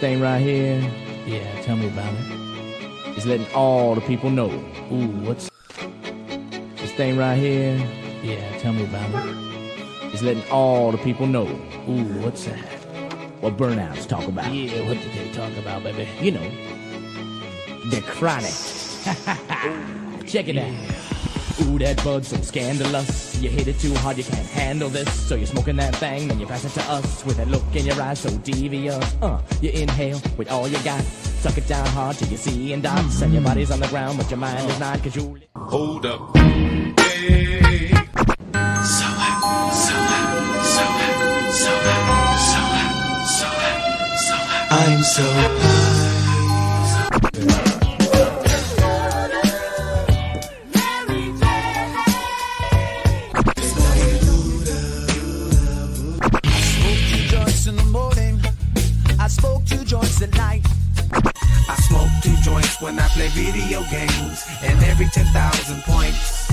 thing right here Yeah, tell me about it. is letting all the people know. Ooh, what's This thing right here yeah, tell me about it. is letting all the people know Ooh, what's that? what burnouts talk about. Yeah, what did they talk about, baby? You know, the chronic. Check it out. Ooh, that bud so scandalous. You hit it too hard, you can't handle this. So you're smoking that thing, then you pass it to us with that look in your eyes so devious. Uh, you inhale with all you got. Suck it down hard till you see and dots. And your body's on the ground, but your mind is not, cause you. Hold up. Hey. So hot, so hot, so hot, so hot, so hot, so hot, so hot. I'm so high. Every 10,000 points.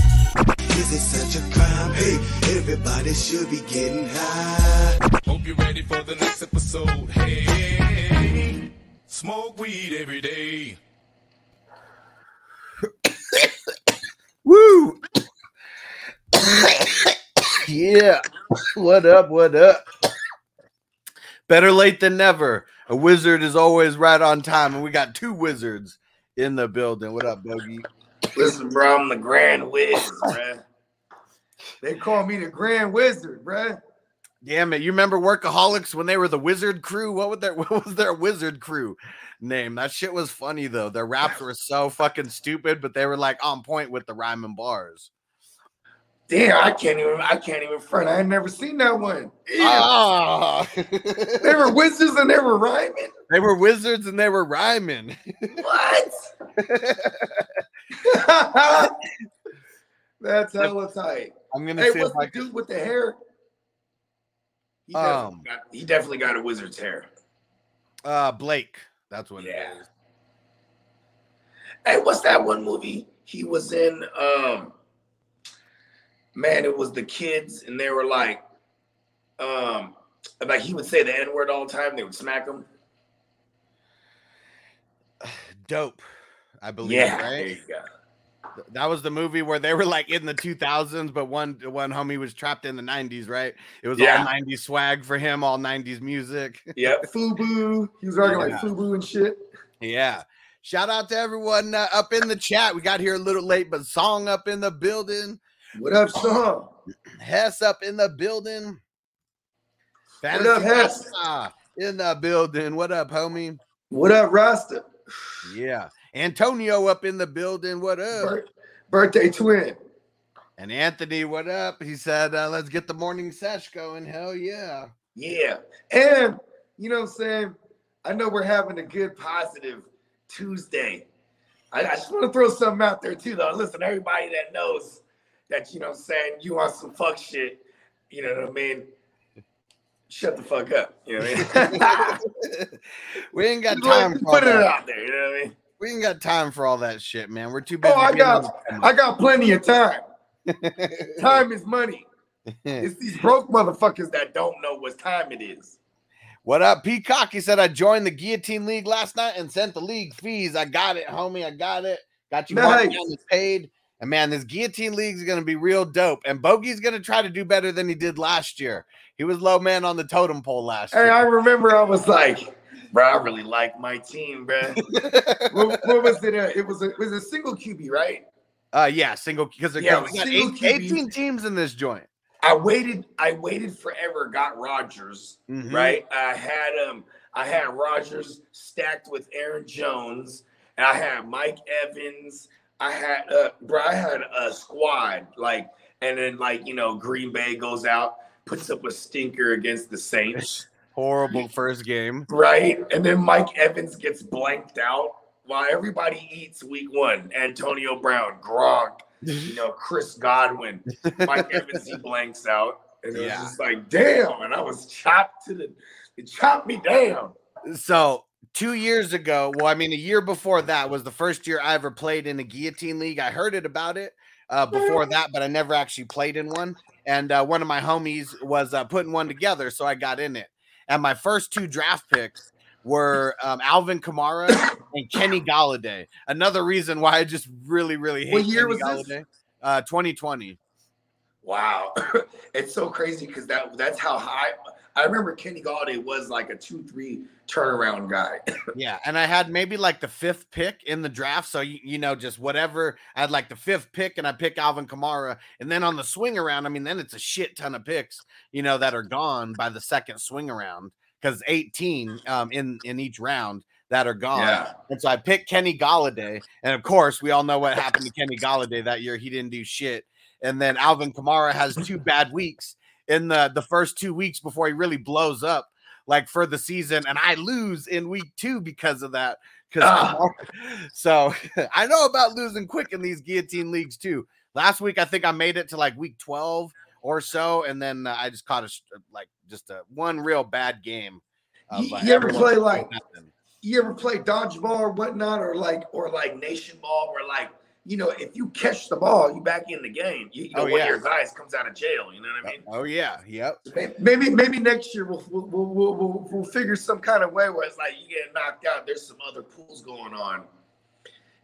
Is it such a crime? Hey, everybody should be getting high. Hope you're ready for the next episode. Hey, smoke weed every day. Woo! yeah. What up? What up? Better late than never. A wizard is always right on time, and we got two wizards in the building. What up, Bogey? Listen, bro, I'm the Grand wizard, bruh. They call me the Grand Wizard, bruh. Damn it! You remember Workaholics when they were the Wizard Crew? What was their what was their Wizard Crew name? That shit was funny though. Their raps were so fucking stupid, but they were like on point with the rhyme and bars. Damn, I can't even I can't even front. I ain't never seen that one. Damn. Ah, They were wizards and they were rhyming. they were wizards and they were rhyming. What? That's hella tight. I'm gonna Hey, see what's if I dude with the hair? He definitely, Um, got, he definitely got a wizard's hair. Uh, Blake. That's what Yeah. it is. Hey, what's that one movie he was in? Um, man, it was the kids, and they were like, um, like he would say the N word all the time. They would smack him. Dope. I believe. Yeah, there Right. you go. That was the movie where they were like in the 2000s, but one one homie was trapped in the 90s, right? It was Yeah. all 90s swag for him, all 90s music. Yep, Fubu. He was rocking like Yeah. Fubu and shit. yeah. Shout out to everyone uh, up in the chat. We got here a little late, but song up in the building. What up, Song? Hess up in the building. What up, Hess? In the building. What up, homie? What up, Rasta? Yeah. Antonio up in the building. What up? Bir- birthday twin. And Anthony, what up? He said, uh, let's get the morning sesh going. Hell yeah. Yeah. And you know what I'm saying? I know we're having a good positive Tuesday. I, I just want to throw something out there too, though. Listen, everybody that knows that, you know what I'm saying, you want some fuck shit, you know what I mean? Shut the fuck up. You know what I mean? we ain't got like- time all put it that. out there, you know what I mean? We ain't got time for all that shit, man. We're too busy. Oh, I got I got plenty of time. Time is money. It's these broke motherfuckers that don't know what time it is. what up, Peacock? He said I joined the Guillotine League last night and sent the league fees. I got it, homie. I got it. Got you Nice. paid. And man, this Guillotine League is going to be real dope. And Bogey's going to try to do better than he did last year. He was low man on the totem pole last year. Hey, I remember I was like, bro, I really like my team, bro. what, what was it? Uh, it was a it was a single QB, right? uh, yeah, single because Yeah, yeah, it was got eight, QB. 18 teams in this joint. I waited, I waited forever, got Rodgers, Mhm. right? I had um I had Rodgers stacked with Aaron Jones, and I had Mike Evans. I had uh bro, I had a squad, like, and then like you know, Green Bay goes out, puts up a stinker against the Saints. Horrible first game. Right? And then Mike Evans gets blanked out while everybody eats week one. Antonio Brown, Gronk, you know, Chris Godwin, Mike Evans, he blanks out. And it was Yeah. just like, damn. And I was chopped to the, it chopped me down. So two years ago, well, I mean, a year before that was the first year I ever played in a guillotine league. I heard it about it uh, before that, but I never actually played in one. And uh, one of my homies was uh, putting one together, so I got in it. And my first two draft picks were um, Alvin Kamara and Kenny Golladay. Another reason why I just really, really hate What year Kenny was this? Golladay. Uh, 2020. Wow, it's so crazy because that that's how high. I remember Kenny Golladay was like a two three turnaround guy. Yeah, and I had maybe like the fifth pick in the draft. So you, you know, just whatever. I had like the fifth pick, and I pick Alvin Kamara, and then on the swing around, I mean, then it's a shit ton of picks, you know, that are gone by the second swing around because 18 um in in each round that are gone. Yeah. And so I picked Kenny Golladay, and of course, we all know what happened to Kenny Golladay that year. He didn't do shit, and then Alvin Kamara has two bad weeks in the the first two weeks before he really blows up like for the season and I lose in week 2 because of that Ah. so I know about losing quick in these guillotine leagues too. Last week I think I made it to like week 12 or so and then uh, I just caught a like just a one real bad game. of, You- uh, you ever play, like- nothing. you ever play dodgeball or whatnot, or like or like nation ball, where like you know if you catch the ball, you back in the game. You, you know Oh, one yeah. of your guys comes out of jail. You know what I uh, mean? Oh yeah, yep. Maybe maybe next year we'll we'll, we'll, we'll, we'll, figure some kind of way where it's like you get knocked out. There's some other pools going on.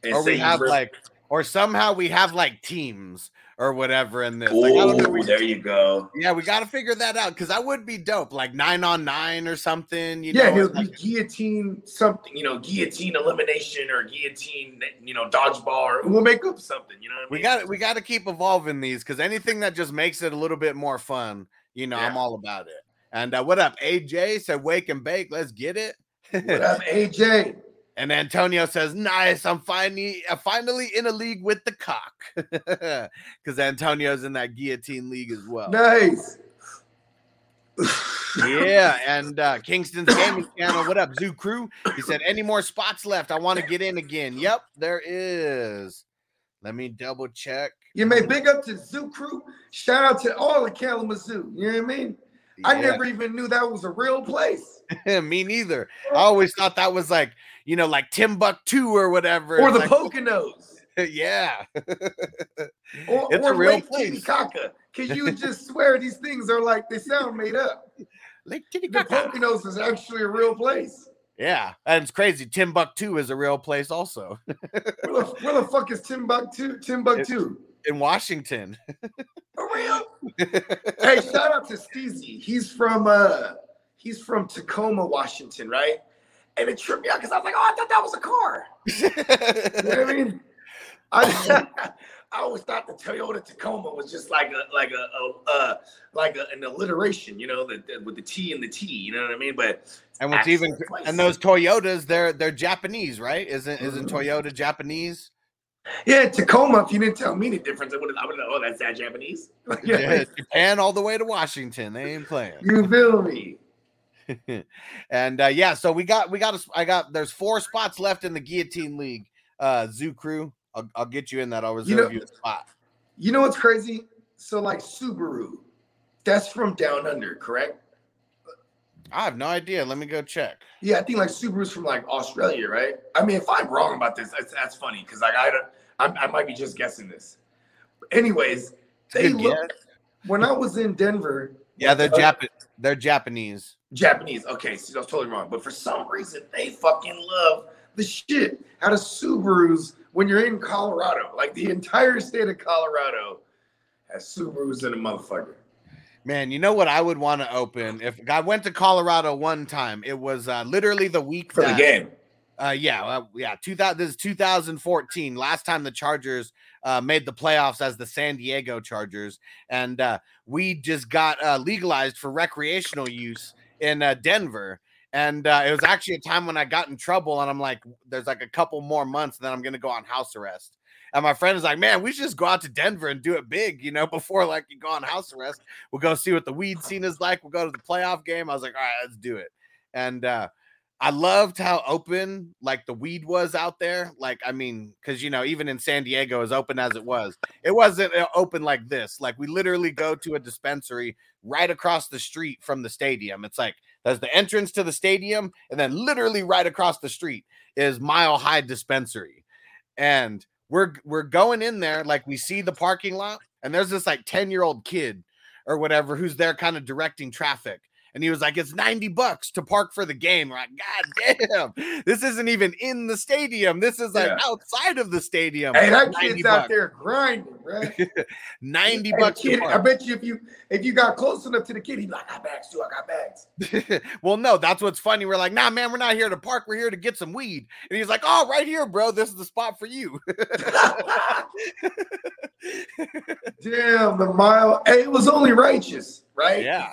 And Or we have like or somehow we have like teams or whatever in this. Like, I don't know, Ooh, we- there you go. Yeah, we got to figure that out because that would be dope, like nine on nine or something. You Yeah, know, it'll like- guillotine something, you know, guillotine elimination or guillotine, you know, dodgeball, or we'll make up something. You know what I mean? we got we got to keep evolving these because anything that just makes it a little bit more fun, you know, I'm all about it. And uh, what up, AJ said, "Wake and bake, let's get it." What up, AJ? And Antonio says, "Nice, I'm finally uh, finally in a league with the cock," because Antonio's in that guillotine league as well. Nice. yeah, and uh, Kingston's gaming channel. What up, Zoo Crew? He said, "Any more spots left? I want to get in again." Yep, there is. Let me double check. You may big up to Zoo Crew. Shout out to all of Kalamazoo. You know what I mean? I never even knew that was a real place. Me neither. I always thought that was like, you know, like Timbuktu or whatever. Or the like, Poconos. yeah. Or, It's a real Lake place. Titicaca. Because you just swear these things are like they sound made up. Lake Titicaca. The. Poconos is actually a real place. Yeah, and it's crazy. Timbuktu is a real place also Where the, where the fuck is Timbuktu? Timbuktu. in Washington. For real? hey, shout out to Steezy. He's from uh he's from Tacoma, Washington, right? And it tripped me out because I was like, oh, I thought that was a car. You know what I mean? I, I always thought the Toyota Tacoma was just like a like a, a uh like a, an alliteration, you know, the, the- with the T and the T, you know what I mean? But and what's even and those Toyotas, they're they're Japanese, right? Isn't isn't Mhm. Toyota Japanese? yeah, Tacoma. If you didn't tell me the difference, I would have. I would have. Oh, that's that Japanese. Yeah, Japan all the way to Washington. They ain't playing. you feel me? and uh, yeah, so we got we got a, I got there's four spots left in the guillotine league. Uh, Zoo Crew, I'll, I'll get you in that. I'll reserve You you, a spot. You know what's crazy? So like Subaru, that's from down under, correct? I have no idea. Let me go check. Yeah, I think like Subaru's from like Australia, right? I mean, if I'm wrong about this, that's, that's funny because like I don't, I'm, I might be just guessing this. Anyways, they look guess. when I was in Denver. Yeah, they're uh, Jap- They're Japanese. Japanese. Okay, so I was totally wrong. But for some reason, they fucking love the shit out of Subarus when you're in Colorado. Like the entire state of Colorado has Subarus in a motherfucker. Man, you know what I would want to open if I went to Colorado one time. It was uh, literally the week For the game. Uh, yeah, yeah. 2000. This is 2014. Last time the Chargers uh, made the playoffs as the San Diego Chargers, and uh, we just got uh, legalized for recreational use in uh, Denver. And uh, it was actually a time when I got in trouble, and I'm like, "There's like a couple more months, and then I'm gonna go on house arrest." And my friend is like, "Man, we should just go out to Denver and do it big, you know, before like you go on house arrest. We'll go see what the weed scene is like. We'll go to the playoff game." I was like, "All right, let's do it." And uh, I loved how open like the weed was out there. Like, I mean, because you know, even in San Diego, as open as it was, it wasn't uh, open like this. Like, we literally go to a dispensary right across the street from the stadium. It's like there's the entrance to the stadium, and then literally right across the street is Mile High Dispensary. And we're we're going in there, like we see the parking lot, and there's this like 10 year old kid or whatever who's there kind of directing traffic and he was like, "It's ninety bucks to park for the game." We're like, God damn, this isn't even in the stadium. This is like Yeah. outside of the stadium. Hey, that 90 kid's out there grinding, right? Ninety Hey, bucks. kid, I bet you if you if you got close enough to the kid, he'd be like, I got bags too, I got bags. well, no, that's what's funny. We're like, nah, man, we're not here to park. We're here to get some weed. And he's like, oh, right here, bro. This is the spot for you. Damn, the mile. Hey, it was only righteous, right? Yeah.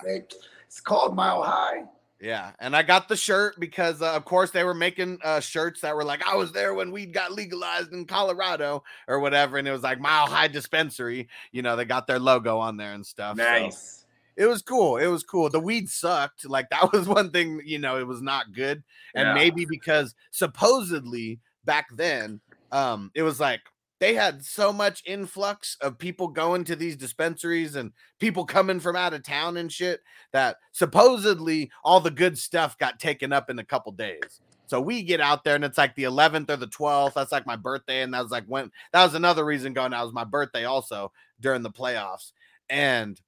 It's called Mile High. yeah. And I got the shirt because, uh, of course, they were making uh, shirts that were like, I was there when weed got legalized in Colorado or whatever. And it was like Mile High Dispensary. You know, they got their logo on there and stuff. so Nice. it was cool. It was cool. The weed sucked. Like, that was one thing, you know, it was not good. and Yeah. maybe because supposedly back then um it was like they had so much influx of people going to these dispensaries and people coming from out of town and shit that supposedly all the good stuff got taken up in a couple days so we get out there and it's like the 11th or the 12th that's like my birthday and that was like when that was another reason going that was my birthday also during the playoffs and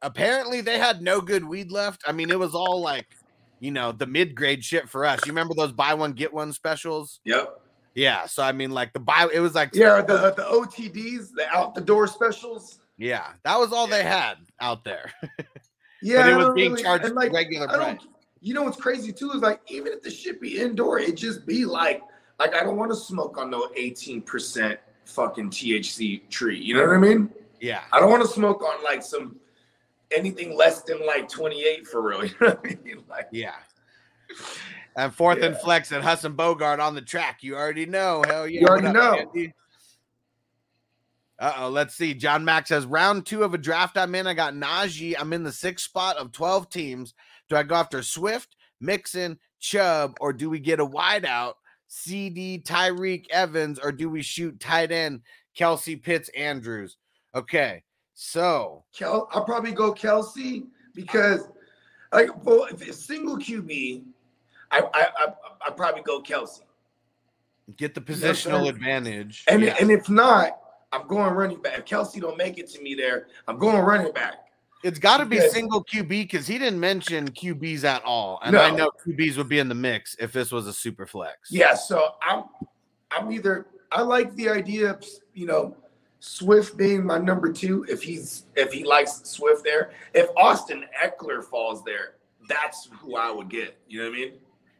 apparently they had no good weed left i mean it was all like you know, the mid grade shit for us. You remember those buy one get one specials? Yep. Yeah. So I mean, like the buy, it was like Yeah, the uh, the OTDs, the out the door specials. yeah, that was all they had out there. Yeah, but it was being really- charged like, regular price. You know what's crazy too is like even if the shit be indoor, it just be like like I don't want to smoke on no eighteen percent fucking THC tree. You know what I mean? Yeah. I don't want to smoke on like some anything less than like twenty eight for real. You know what I mean? Like Yeah. And fourth and flex and Husson Bogart on the track. You already know. Hell yeah. You already up, know. Andy? Uh-oh, let's see. John Mack says round two of a draft I'm in. I got Najee. I'm in the sixth spot of 12 teams. Do I go after Swift, Mixon, Chubb, or do we get a wideout? CeeDee, Tyreek Evans, or do we shoot tight end Kelce Pitts Andrews? Okay. So Kel, I'll probably go Kelce because like well, if it's single QB, I I I I probably go Kelce. get the know what I'm positional advantage. And Yeah. and if not, I'm going running back. If Kelce don't make it to me there, I'm going running back. It's got to be Because- single QB because he didn't mention QBs at all, and I know QBs would be in the mix if this was a super flex. Yeah, so I'm I'm either I like the idea of you know Swift being my number two if he's if he likes Swift there. If Austin Ekeler falls there, that's who I would get. You know what I mean?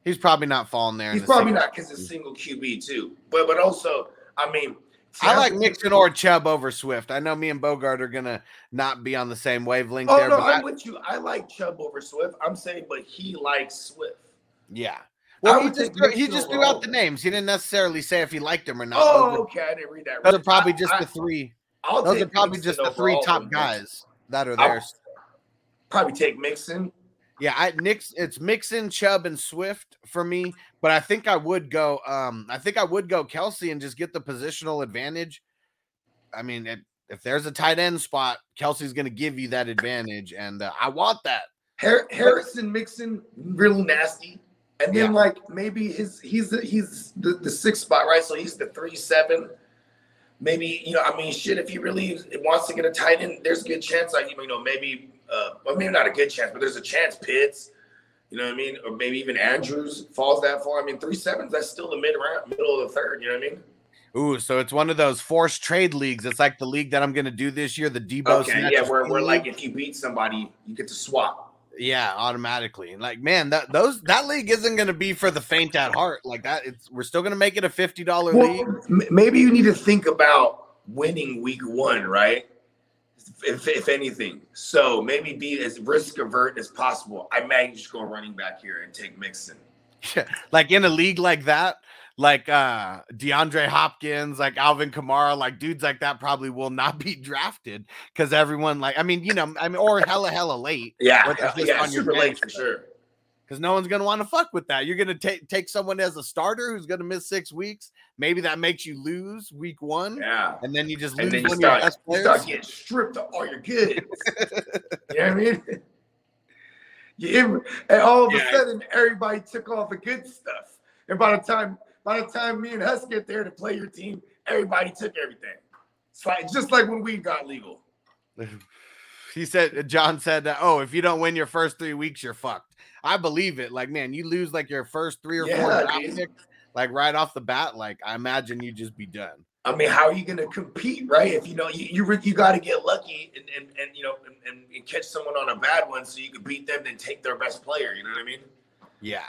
He's probably not falling there. He's probably not because it's single QB too. But but also, I mean, I like Tampa- Mixon or Chubb over Swift. I know me and Bogart are gonna not be on the same wavelength Oh there, no, but I'm I- with you. I like Chubb over Swift. I'm saying, but he likes Swift. yeah. Well, he just threw, he just threw out the names. He didn't necessarily say if he liked him or not. Oh, those, are, okay. I didn't read that. those are probably just I, the three. I'll Those are probably Mixon just the three top guys that are I'll- there. Probably take Mixon. Yeah, I Nick's it's Mixon, Chubb, and Swift for me. But I think I would go. Um, I think I would go Kelce and just get the positional advantage. I mean, if, if there's a tight end spot, Kelce's going to give you that advantage, and uh, I want that. Har- Harrison Mixon, real nasty. And then Yeah. like maybe his he's the, he's the, the sixth spot, right? So he's the three seven. Maybe you know, I mean, shit. If he really wants to get a tight end, there's a good chance. Like you know, maybe uh, well, maybe not a good chance, but there's a chance Pitts. You know what I mean? Or maybe even Andrews falls that far. I mean, three sevens. That's still the mid round, middle of the third. You know what I mean? Ooh, so it's one of those forced trade leagues. It's like the league that I'm going to do this year, the Debo. Okay, yeah. Where, where like if you beat somebody, you get to swap. yeah, automatically. And Like, man, that those that league isn't going to be for the faint at heart. Like that, it's we're still going to make it a fifty dollar league. M- maybe you need to think about winning week one, right? If, if anything, so maybe be as risk avert as possible. I might just go running back here and take Mixon. Yeah, like in a league like that, like uh DeAndre Hopkins, like Alvin Kamara, like dudes like that probably will not be drafted because everyone like I mean, you know, I mean, or hella hella late Yeah, yeah, on your super late for sure. because no one's gonna want to fuck with that. You're gonna take take someone as a starter who's gonna miss six weeks. Maybe that makes you lose week one, Yeah, and then you just lose and then you one of your start, you start getting stripped of all your goods. you know what I mean? You, and all of Yeah. a sudden, everybody took all the good stuff, and by the time by the time me and Hus get there to play your team, everybody took everything. It's like just like when we got legal. He said, John said, that, "Oh, if you don't win your first three weeks, you're fucked." I believe it. Like, man, you lose like your first three or four Yeah, picks, like right off the bat. Like, I imagine you just be done. I mean, how are you going to compete, right? If you know you you, you got to get lucky and, and and you know and, and, and catch someone on a bad one so you can beat them, then take their best player. You know what I mean? Yeah.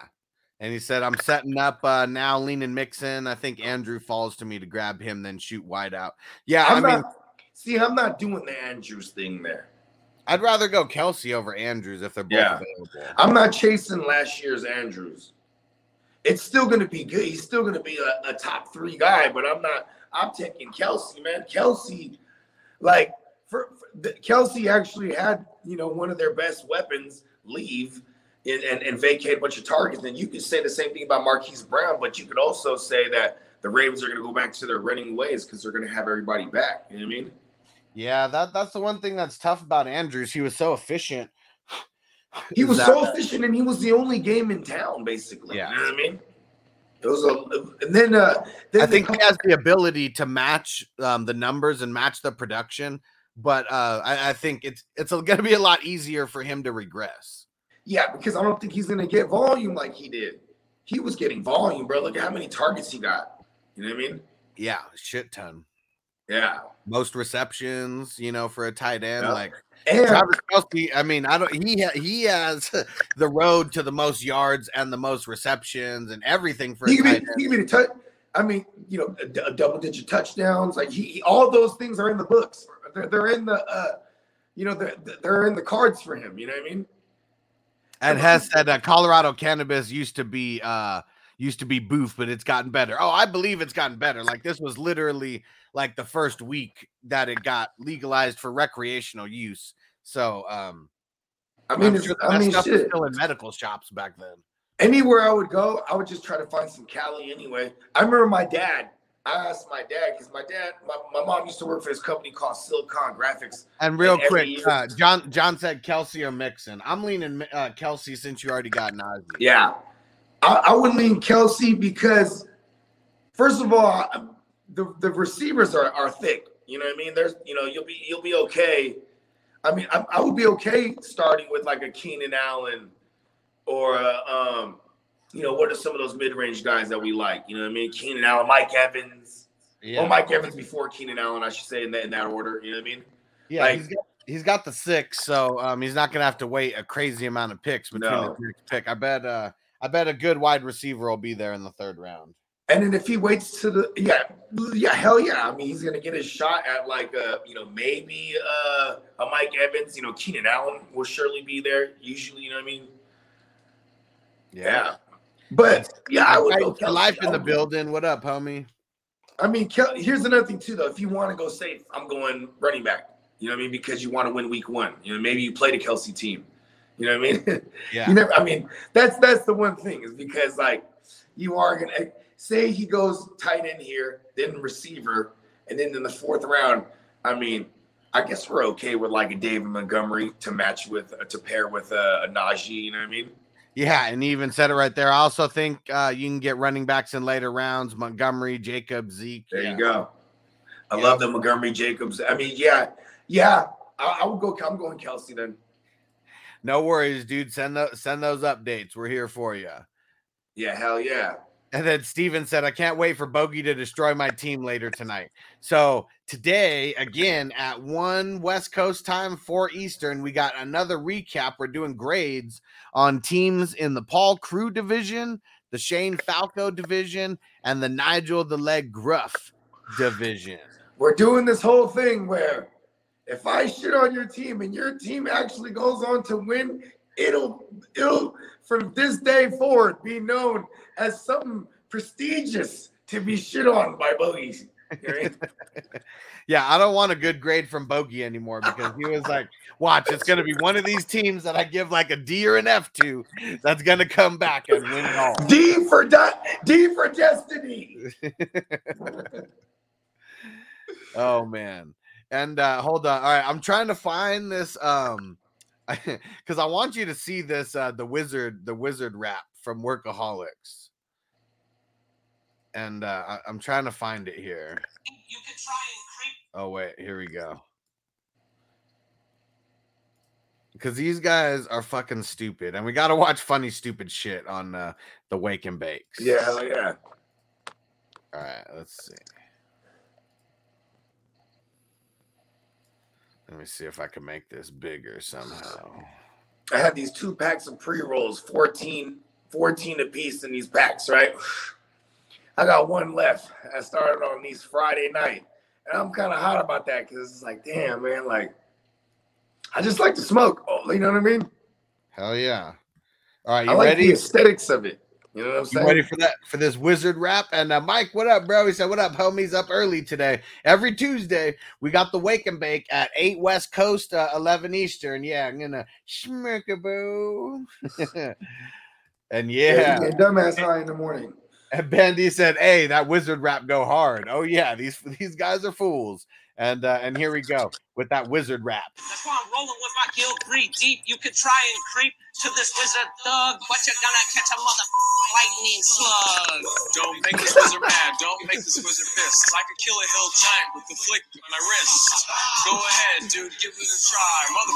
And he said, I'm setting up uh now leaning Mixon. I think Andrew falls to me to grab him, then shoot wide out. Yeah, I'm I mean, not. See, I'm not doing the Andrews thing there. I'd rather go Kelce over Andrews if they're both Yeah. available. I'm not chasing last year's Andrews. It's still going to be good. He's still going to be a, a top three guy, but I'm not. I'm taking Kelce, man. Kelce, like for, for the, Kelce actually had you know one of their best weapons leave and, and, and vacate a bunch of targets. And you could say the same thing about Marquise Brown, but you could also say that the Ravens are going to go back to their running ways because they're going to have everybody back. You know what I mean? Yeah, that that's the one thing that's tough about Andrews. He was so efficient. He was that- so efficient, and he was the only game in town, basically. Yeah. You know what I mean? It was a, and then uh, then I think he has the ability to match um, the numbers and match the production, but uh, I, I think it's it's going to be a lot easier for him to regress. yeah, because I don't think he's gonna get volume like he did. He was getting volume, bro. Look at how many targets he got. You know what I mean? Yeah, shit ton. Yeah. Most receptions, you know, for a tight end. Yeah. Like Travis Kelce, I mean, I don't. He he has the road to the most yards and the most receptions and everything for he could tight be he could be touch. I mean, you know, a, double digit touchdowns. Like he, he- all those things are in the books. They're, they're in the uh, you know, they're they're in the cards for him. You know what I mean? And Hess said uh, Colorado cannabis used to be uh used to be boof, but it's gotten better. Oh, I believe it's gotten better. Like this was literally like the first week that it got legalized for recreational use. So um I mean, sure I mean, stuff was shit. still in medical shops back then. Anywhere I would go, I would just try to find some Cali anyway. I remember my dad. I asked my dad because my dad, my, my mom used to work for this company called Silicon Graphics. And real every quick, uh, John John said Kelce or Mixon. I'm leaning uh, Kelce since you already got Najee. Yeah, I, I would lean Kelce because, first of all, the the receivers are, are thick. You know what I mean? There's, you know, you'll be you'll be okay. I mean, I, I would be okay starting with like a Keenan Allen or a, um, you know, what are some of those mid range guys that we like? You know what I mean? Keenan Allen, Mike Evans. Yeah, Or Mike Evans before Keenan Allen, I should say in that in that order. You know what I mean? yeah. like- he's, got, he's got the six, so um, he's not gonna have to wait a crazy amount of picks between No. the pick. I bet. Uh, I bet a good wide receiver will be there in the third round. And then if he waits to the yeah, yeah, hell yeah. I mean, he's gonna get a shot at like uh, you know, maybe uh a Mike Evans, you know, Keenan Allen will surely be there. Usually, you know what I mean? Yeah. But yeah, I would go Kelce. life in the go- building. What up, homie? I mean, Kel- here's another thing too, though. If you want to go safe, I'm going running back. You know what I mean? Because you want to win week one. You know, maybe you play the Kelce team. You know what I mean? Yeah. You never. I mean, that's that's the one thing is because like you are gonna say he goes tight end here, then receiver, and then in the fourth round. I mean, I guess we're okay with like a David Montgomery to match with uh, to pair with uh, a Najee. You know what I mean? Yeah, and he even said it right there. I also think uh, you can get running backs in later rounds: Montgomery, Jacob, Zeke. There yeah. you go. I Yeah. love the Montgomery Jacobs. I mean, yeah, yeah. I, I would go. I'm going Kelce then. No worries, dude. Send those send those updates. We're here for you. Yeah, hell yeah. And then Steven said, I can't wait for Bogey to destroy my team later tonight. So today, again, at one West Coast time, four Eastern, we got another recap. We're doing grades on teams in the Paul Crewe division, the Shane Falco division, and the Nigel the Leg Gruff division. We're doing this whole thing where if I shit on your team and your team actually goes on to win, it'll it'll from this day forward be known as something prestigious to be shit on by bogeys. You know what I mean? Yeah, I don't want a good grade from Bogey anymore because he was like, watch, it's going to be one of these teams that I give like a D or an F to that's going to come back and win it all. D for di- D for destiny. Oh man. And uh hold on. All right, I'm trying to find this um cuz I want you to see this uh the wizard the wizard rap from Workaholics. And uh I, I'm trying to find it here. You could try and creep Oh wait, here we go. because these guys are fucking stupid, and we got to watch funny, stupid shit on uh, the Wake and Bakes. Yeah, hell yeah. All right, let's see. Let me see if I can make this bigger somehow. I had these two packs of pre rolls, 14, 14 a piece in these packs, right? I got one left. I started on these Friday night. And I'm kind of hot about that because it's like, damn, man, like, I just like to smoke. Oh, you know what I mean? Hell yeah! All right, you I like ready? the aesthetics of it. You know what I'm You ready for that for this wizard rap? And uh, Mike, what up, bro? He said, "What up, homies? Up early today. Every Tuesday we got the wake and bake at eight West Coast, uh, eleven Eastern. Yeah, I'm gonna schmirkaboo." and yeah, yeah, dumbass high in the morning. and Bandy said, "Hey, that wizard rap go hard. Oh yeah, these these guys are fools." And uh, and here we go with that wizard rap. That's why I'm rolling with my guild three deep. You could try and creep to this wizard thug, but you're gonna catch a mother lightning slug. Don't make this wizard mad. Don't make this wizard pissed. I could kill a hill giant with the flick of my wrist. Go ahead, dude. Give it a try. Mother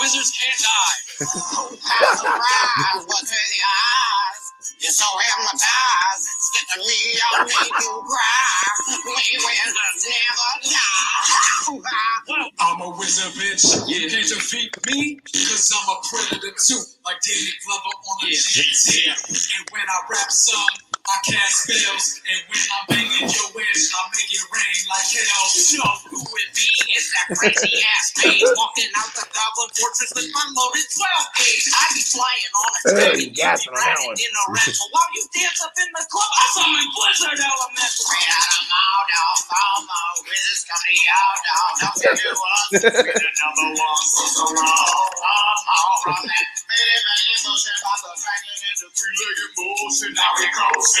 wizards can't die. Surprise, what's in your eyes? You're so hypnotized. Stick to me, I'll make you cry. We wizards never die. I'm a wizard, bitch. You can't defeat me, cause I'm a predator too. Like Danny Glover on a jet tail. And when I rap some, I cast spells. And when I'm banging your wish, I make it rain like hell. Yo, Who it be? It's that crazy ass page. Walking out the goblin fortress with my loaded 12 gauge. I be flying on a gas you on that riding one. in a rental. While you dance up in the club, I summon Blizzard Elemental. Straight out of Maldon, Falmo, wizards come to y'all, dog. Don't figure us. We're the number one for so long. Oh, oh, from that bitty man, bullshit, about the dragon and the three-legged bullshit. Now we crossing.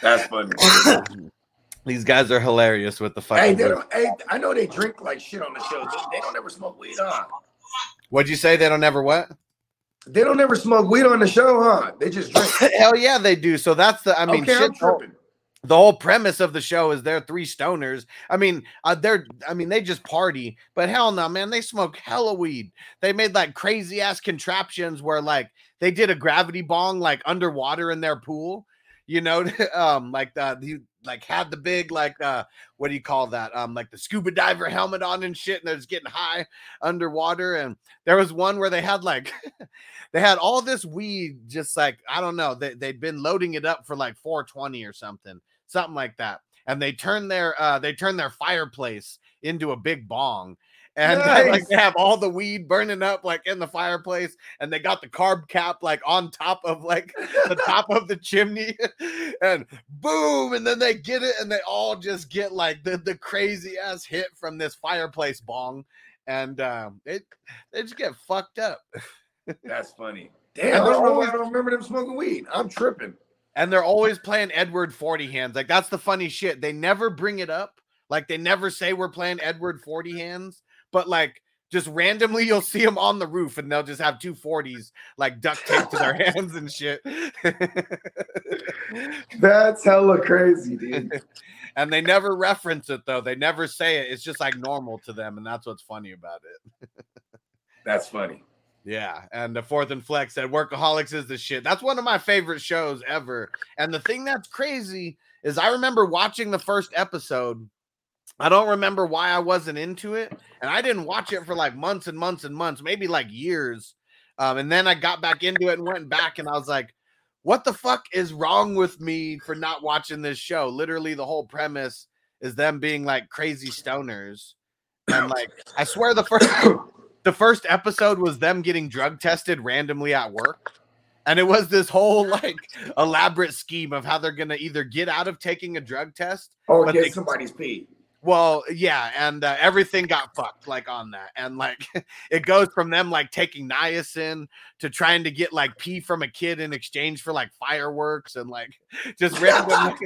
That's funny. These guys are hilarious with the fucking. hey, hey, I know they drink like shit on the show. They, they don't ever smoke weed, huh? What'd you say? They don't ever what? They don't ever smoke weed on the show, huh? They just drink. Hell yeah, they do. So that's the. I mean, okay, shit. I'm tripping. The whole premise of the show is they're three stoners. I mean, uh, they're I mean they just party, but hell no, man, they smoke hella weed. They made like crazy ass contraptions where like they did a gravity bong like underwater in their pool. You know, um, like the you like had the big like uh what do you call that? Um, like the scuba diver helmet on and shit, and they're just getting high underwater. And there was one where they had like they had all this weed, just like I don't know, they they'd been loading it up for like 420 or something something like that. And they turn their uh they turn their fireplace into a big bong. And uh, like they have all the weed burning up like in the fireplace, and they got the carb cap like on top of like the top of the chimney, and boom, and then they get it, and they all just get like the, the crazy ass hit from this fireplace bong, and um it they just get fucked up. That's funny. Damn, I don't know why I don't remember them smoking weed. I'm tripping. And they're always playing Edward 40 hands. Like that's the funny shit. They never bring it up. Like they never say we're playing Edward 40 hands, but like just randomly you'll see them on the roof and they'll just have two 40s like duct taped to their hands and shit. That's hella crazy, dude. and they never reference it though. They never say it. It's just like normal to them and that's what's funny about it. That's funny. Yeah, and the fourth and flex said Workaholics is the shit. That's one of my favorite shows ever. And the thing that's crazy is I remember watching the first episode. I don't remember why I wasn't into it, and I didn't watch it for like months and months and months, maybe like years. Um, and then I got back into it and went back, and I was like, "What the fuck is wrong with me for not watching this show?" Literally, the whole premise is them being like crazy stoners, and like I swear the first the first episode was them getting drug tested randomly at work. And it was this whole like elaborate scheme of how they're gonna either get out of taking a drug test. Or get they- somebody's pee. Well, yeah, and uh, everything got fucked like on that, and like it goes from them like taking niacin to trying to get like pee from a kid in exchange for like fireworks and like just random,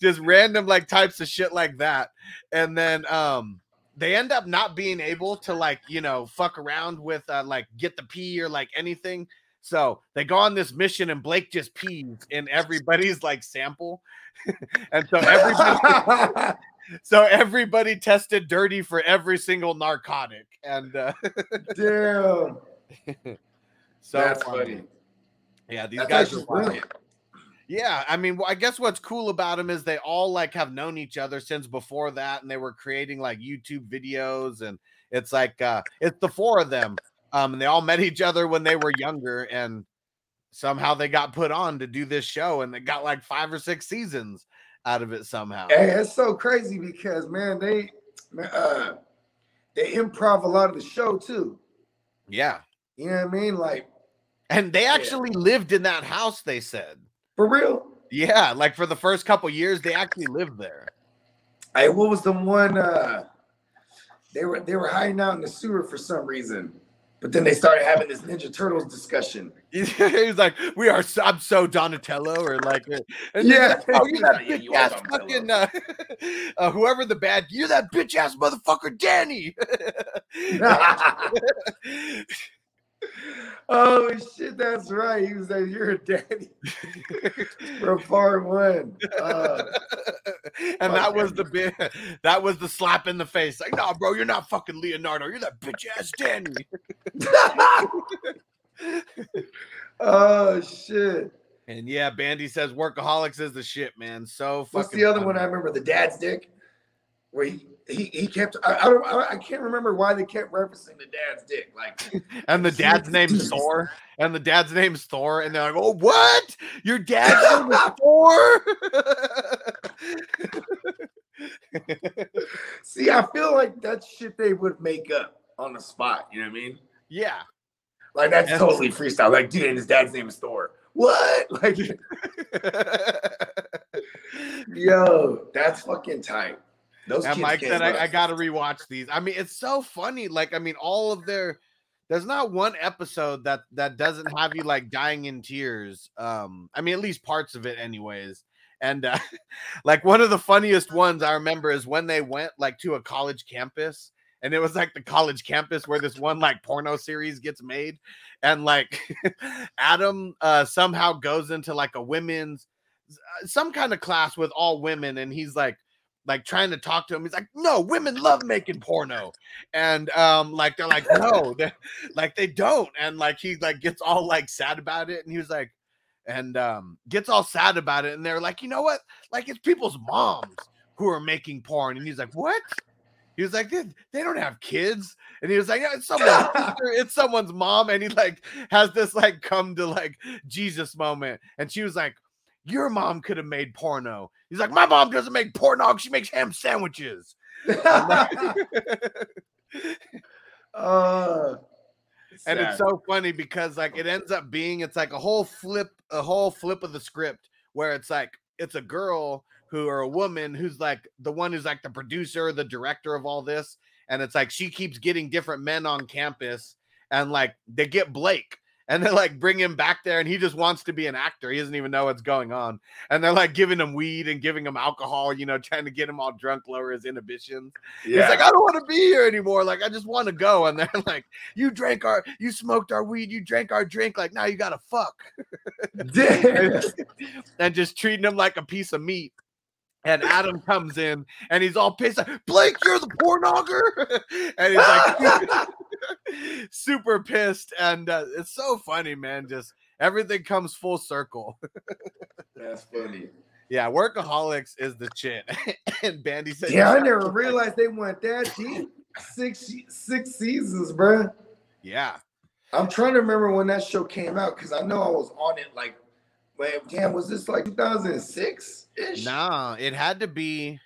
just random like types of shit like that, and then um they end up not being able to like you know fuck around with uh, like get the pee or like anything. So they go on this mission, and Blake just pees in everybody's like sample, and so everybody so everybody tested dirty for every single narcotic, and uh, Damn. so That's funny. funny. Yeah, these That's guys are wild. Yeah, I mean, I guess what's cool about them is they all like have known each other since before that, and they were creating like YouTube videos, and it's like uh it's the four of them. Um, and they all met each other when they were younger, and somehow they got put on to do this show, and they got like five or six seasons out of it somehow. Hey, it's so crazy because man, they uh they improv a lot of the show too. Yeah, You know what I mean? Like and they actually lived in that house. They said, for real. yeah, like for the first couple years, they actually lived there. Hey, what was the one uh they were they were hiding out in the sewer for some reason. But then they started having this Ninja Turtles discussion. He's like, "We are. So, I'm so Donatello," or like, uh, and Yeah. yeah, oh, you that bitch you ass fucking uh, uh, whoever the bad, you're that bitch ass motherfucker, Danny. oh shit, that's right. He was like, "You're a daddy." From part one. Uh, and that was the bit. That was the slap in the face. Like, no, bro, you're not fucking Leonardo. You're that bitch ass Danny. oh shit. And yeah, Bandy says workaholics is the shit, man. So fucking. What's the other one? I remember the dad's dick, where he he, he kept. I, I don't. I, I can't remember why they kept referencing the dad's dick. Like, And the dad's name's Thor. And the dad's name's Thor. And they're like, oh, what? Your dad's name is Thor? see, I feel like that shit they would make up on the spot. You know what I mean? yeah. Like that's totally freestyle. Like, dude, and his dad's name is Thor. What? Like, yo, that's fucking tight. Those and kids Mike said. I, I got to rewatch these. I mean, it's so funny. Like, I mean, all of their. There's not one episode that that doesn't have you like dying in tears. Um, I mean, at least parts of it, anyways. And uh, like one of the funniest ones I remember is when they went like to a college campus, and it was like the college campus where this one like porno series gets made, and like Adam uh, somehow goes into like a women's uh, some kind of class with all women, and he's like like trying to talk to him. He's like, no, women love making porno. And um, like they're like, no, they're, like they don't. And like he like gets all like sad about it. And he was like, and um gets all sad about it. And they're like, you know what? Like it's people's moms who are making porn. And he's like, What? He was like, they, they don't have kids. And he was like, yeah, it's someone's it's someone's mom. And he like has this like come to like Jesus moment. And she was like, Your mom could have made porno. He's like, My mom doesn't make pork porno, she makes ham sandwiches. uh, and it's so funny because like it ends up being it's like a whole flip a whole flip of the script where it's like it's a girl who or a woman who's like the one who's like the producer the director of all this and it's like she keeps getting different men on campus and like they get blake and they like bring him back there and he just wants to be an actor he doesn't even know what's going on and they're like giving him weed and giving him alcohol you know trying to get him all drunk lower his inhibitions yeah. He's like, I don't want to be here anymore. Like, I just want to go. And they're like, You drank our, you smoked our weed, you drank our drink. Like, now you gotta fuck. And just treating him like a piece of meat. And Adam comes in and he's all pissed. Like, Blake, you're the pornogger. and he's like super pissed. And uh, it's so funny, man. Just everything comes full circle. That's funny. yeah, workaholics is the shit. and Bandy said, Yeah, I never realized they went that deep. Six six seasons, bro. Yeah. I'm trying to remember when that show came out because I know I was on it like, man, damn, was this like 2006 ish? No, it had to be.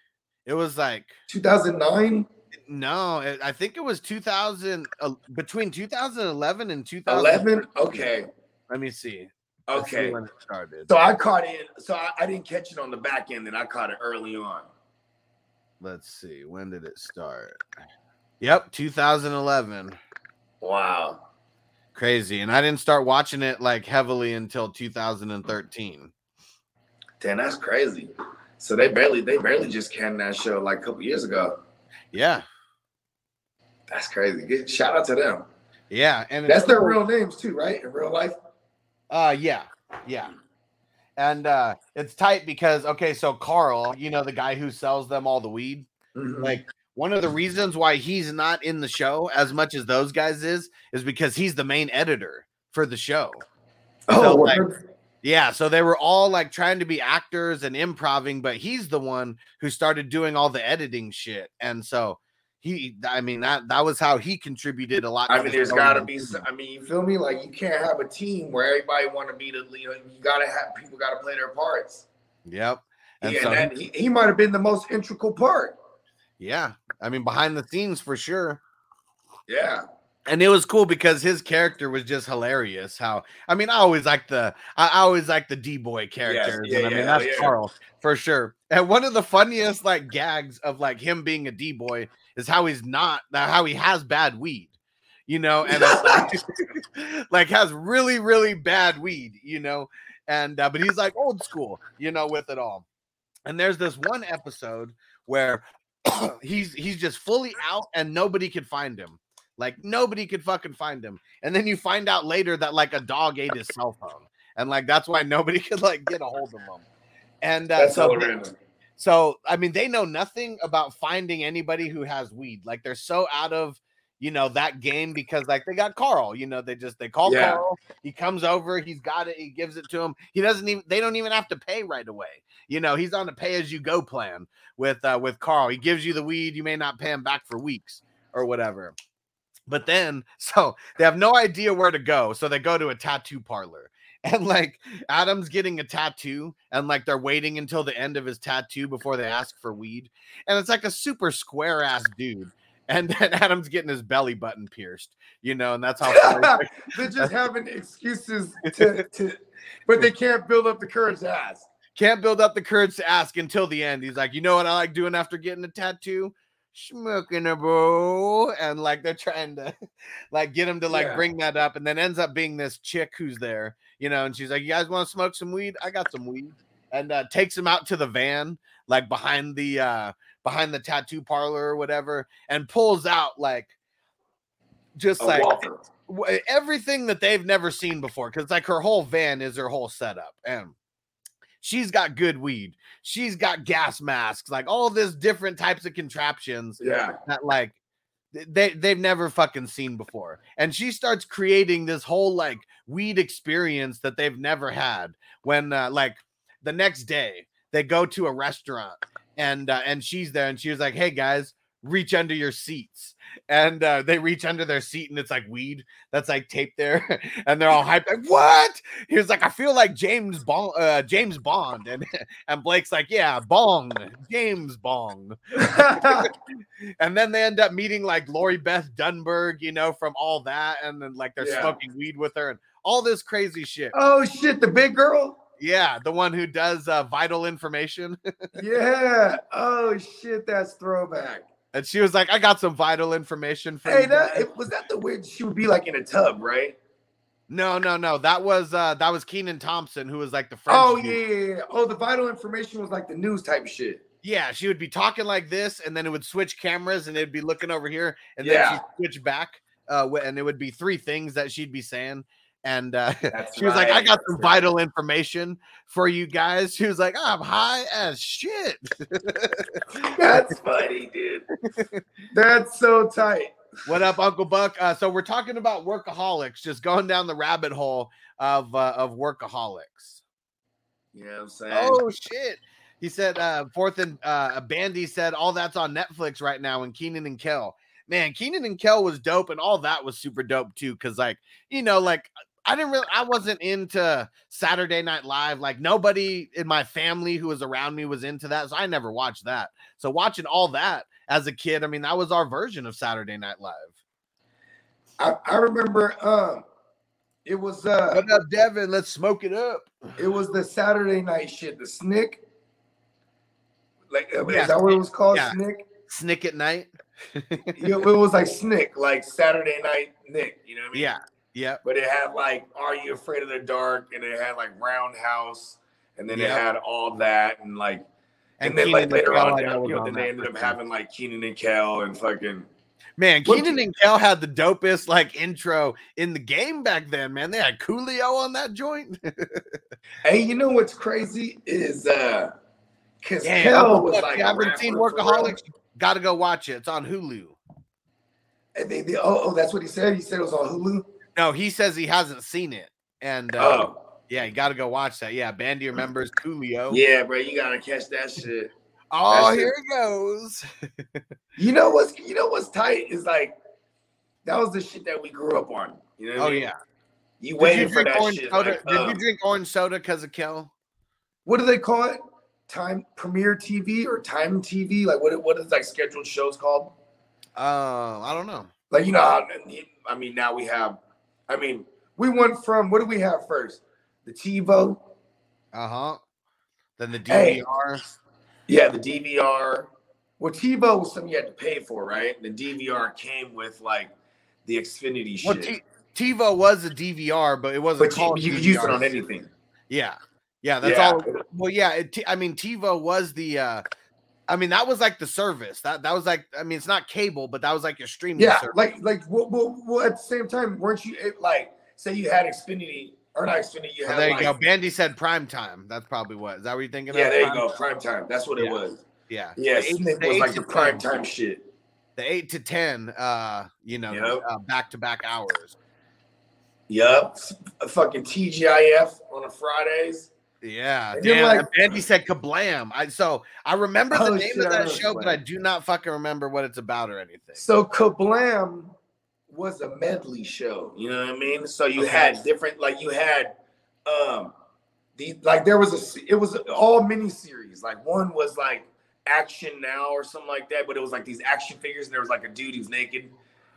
It was like 2009, no. It, I think it was 2000 uh, between 2011 and 2011. Okay, Let me see. Okay. when it started. So I caught it. So I, I didn't catch it on the back end, and I caught it early on. Let's see. When did it start? Yep, 2011. Wow. Crazy. And I didn't start watching it like heavily until 2013. Damn, that's crazy. So they barely they barely just canned that show like a couple years ago. Yeah. That's crazy. Good shout out to them. Yeah. And That's their real names too, right? In real life. Uh yeah, yeah. And uh it's tight because okay, so Carl, you know, the guy who sells them all the weed, Mhm. Like one of the reasons why he's not in the show as much as those guys is is because he's the main editor for the show. oh, so, like. Yeah, so they were all like trying to be actors and improving, but he's the one who started doing all the editing shit. And so he I mean that that was how he contributed a lot. I mean, there's got to be. I mean, you feel me? Like you can't have a team where everybody want to be the leader. You got to have people got to play their parts. Yep. And yeah, so and he, he might have been the most integral part. yeah, I mean behind the scenes for sure. Yeah. and it was cool because his character was just hilarious. How I mean, I always like the I always like the D boy characters, yeah, and I mean yeah, that's yeah. Carl for sure. And one of the funniest like gags of like him being a D boy is how he's not how he has bad weed, you know, and like, like has really really bad weed, you know, and uh, but he's like old school, you know, with it all. And there's this one episode where he's he's just fully out and nobody could find him. Like nobody could fucking find him. And then you find out later that like a dog ate his cell phone. And like that's why nobody could like get a hold of him. And uh, That's so so I mean they know nothing about finding anybody who has weed. Like they're so out of you know that game because like they got Carl, you know, they just they call Yeah. Carl, he comes over, he's got it, he gives it to him. He doesn't even they don't even have to pay right away. You know, he's on a pay as you go plan with uh with Carl. He gives you the weed, you may not pay him back for weeks or whatever. But then, so they have no idea where to go. So they go to a tattoo parlor. And like Adam's getting a tattoo, and like they're waiting until the end of his tattoo before they ask for weed. And it's like a super square ass dude. And then Adam's getting his belly button pierced, you know, and that's how They're just having excuses to, to, but they can't build up the courage to ask. can't build up the courage to ask until the end. He's like, you know what I like doing after getting a tattoo? Smoking a bowl. And like they're trying to like get him to like Yeah. bring that up, and then ends up being this chick who's there, you know, and she's like, You guys want to smoke some weed? I got some weed. And uh takes him out to the van, like behind the uh behind the tattoo parlor or whatever, and pulls out like just A like Walther. w- everything that they've never seen before because like her whole van is her whole setup and she's got good weed she's got gas masks like all this different types of contraptions Yeah. that like they they've never fucking seen before and she starts creating this whole like weed experience that they've never had when uh, like the next day they go to a restaurant and uh, and she's there and she was like hey guys reach under your seats and uh, they reach under their seat and it's like weed that's like taped there and they're all hyped like what he was like i feel like james bond uh, james bond and and blake's like yeah bong james bong and then they end up meeting like lori beth denberg you know from all that and then like they're Yeah. smoking weed with her and all this crazy shit oh shit, the big girl. yeah the one who does uh, vital information Yeah. Oh shit, that's throwback. And she was like i got some vital information for Hey, you that was that the weird. She would be like in a tub, right? no no no that was uh that was kenan thompson who was like the French Oh yeah, yeah, yeah. Oh, the vital information was like the news type shit. Yeah, she would be talking like this, and then it would switch cameras, and it'd be looking over here, and Yeah. then she'd switch back, uh, and it would be three things that she'd be saying. And uh, she was like, "I got some vital information for you guys." She was like, "I'm high as shit." That's funny, dude. That's so tight. what up, Uncle Buck? Uh, so we're talking about workaholics, just going down the rabbit hole of uh, of workaholics. You know what I'm saying? Oh shit. He said uh fourth and uh Bandy said all that's on Netflix right now and Kenan and Kel. Man, Kenan and Kel was dope and all that was super dope too cuz like, you know, like I didn't really I wasn't into Saturday Night Live. Like nobody in my family who was around me was into that, so I never watched that. So watching all that as a kid, I mean, that was our version of Saturday Night Live. I, I remember um it was uh What up, Devin? Let's smoke it up. it was the Saturday night shit, the snick. Like uh, Yeah, is that what it was called? yeah. Snick? Snick at night. It was like snick, like Saturday night Nick, you know what I mean? yeah. Yeah. But it had like Are You Afraid of the Dark? And it had like Roundhouse, and then it had all that and like and, then like later Kel, on, down, you know, then they ended up having like Kenan and Kel and fucking Man, Kenan and Kel had the dopest like intro in the game back then, man. They had Coolio on that joint. Hey, you know what's crazy is uh because Damn, Kel was like you haven't seen. Workaholics. Got to go watch it. It's on Hulu. And they, they, oh, oh, that's what he said. He said it was on Hulu. No, he says he hasn't seen it, and uh, Oh, yeah, you got to go watch that. Yeah, Bandy remembers Coolio. yeah, bro, you gotta catch that shit. Oh, That's here it goes. You know what's you know what's tight is like that was the shit that we grew up on. You know? What Oh I mean? yeah. You you for drink that orange shit. soda? like, Did uh, you drink orange soda because of Kel? what do they call it? Time premiere TV or time TV? Like what? What is like scheduled shows called? Uh, I don't know. Like you know, how, I mean, now we have. I mean, we went from what do we have first? The TiVo, Uh huh. Then the Hey. DVR. yeah, the DVR. Well, TiVo was something you had to pay for, right? The DVR came with like the Xfinity Well, shit, T- TiVo was a DVR, but it wasn't but you, called. you could use it on anything. Yeah, yeah, that's Yeah. all. Well, yeah, it, I mean, TiVo was the. uh I mean, that was like the service. That that was like. I mean, it's not cable, but that was like your streaming. Yeah, service. like like well, well, well, at the same time, weren't you it, like say you had Xfinity or not Xfinity? You Oh, there you like, go. Bandy said prime time. That's probably what. Is that what you're thinking? Yeah, of? there you go. time? Prime time. That's what Yeah. it was. Yeah. Yeah, The eight- the was like the prime 10. time shit. The eight to ten. Uh, you know, uh, back to back hours. Yup. F- Fucking TGIF on the Fridays. Yeah, And damn. like- and Bandy said kablam. I so I remember the Oh, name of that show, but I do not fucking remember what it's about or anything. So Kablam was a medley show. You know what I mean? So you Okay. had different, like you had, um, the like there was a it was all mini series. Like one was like Action Now or something like that, but it was like these action figures, and there was like a dude who's naked.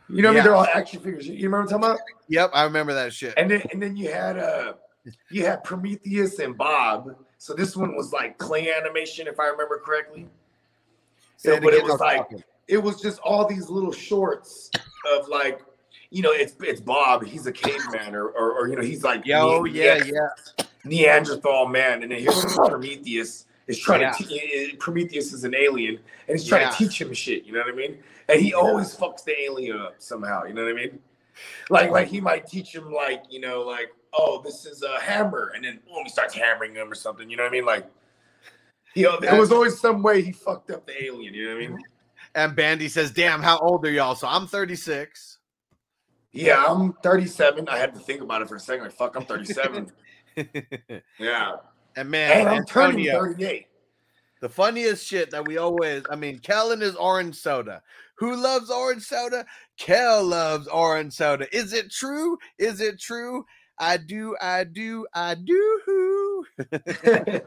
You know what I mean? They're all action figures. You remember what I'm talking about? Yep, I remember that shit. And then and then you had uh you had Prometheus and Bob. So this one was like clay animation, if I remember correctly. So, but it was like talking. it was just all these little shorts of like, you know, it's it's Bob. He's a caveman, or or, or you know, he's like Yo, Ne- yeah, Ne- yeah. Neanderthal man, and then here's Prometheus is trying Yeah. to te- eh, Prometheus is an alien, and he's trying Yeah. to teach him shit. You know what I mean? And he always fucks the alien up somehow. You know what I mean? Like like he might teach him like you know like oh this is a hammer, and then boom he starts hammering him or something. You know what I mean? Like. You know, there was always some way he fucked up the alien. You know what I mean? And Bandy says, "Damn, how old are y'all?" So I'm 36. Yeah, I'm 37. I had to think about it for a second. Like, fuck, I'm 37. yeah. and man, And I'm turning uh, 38. the funniest shit that we always, I mean, Kellen is orange soda. Who loves orange soda? Kel loves orange soda. Is it true? Is it true? I do, I do, I do. hey,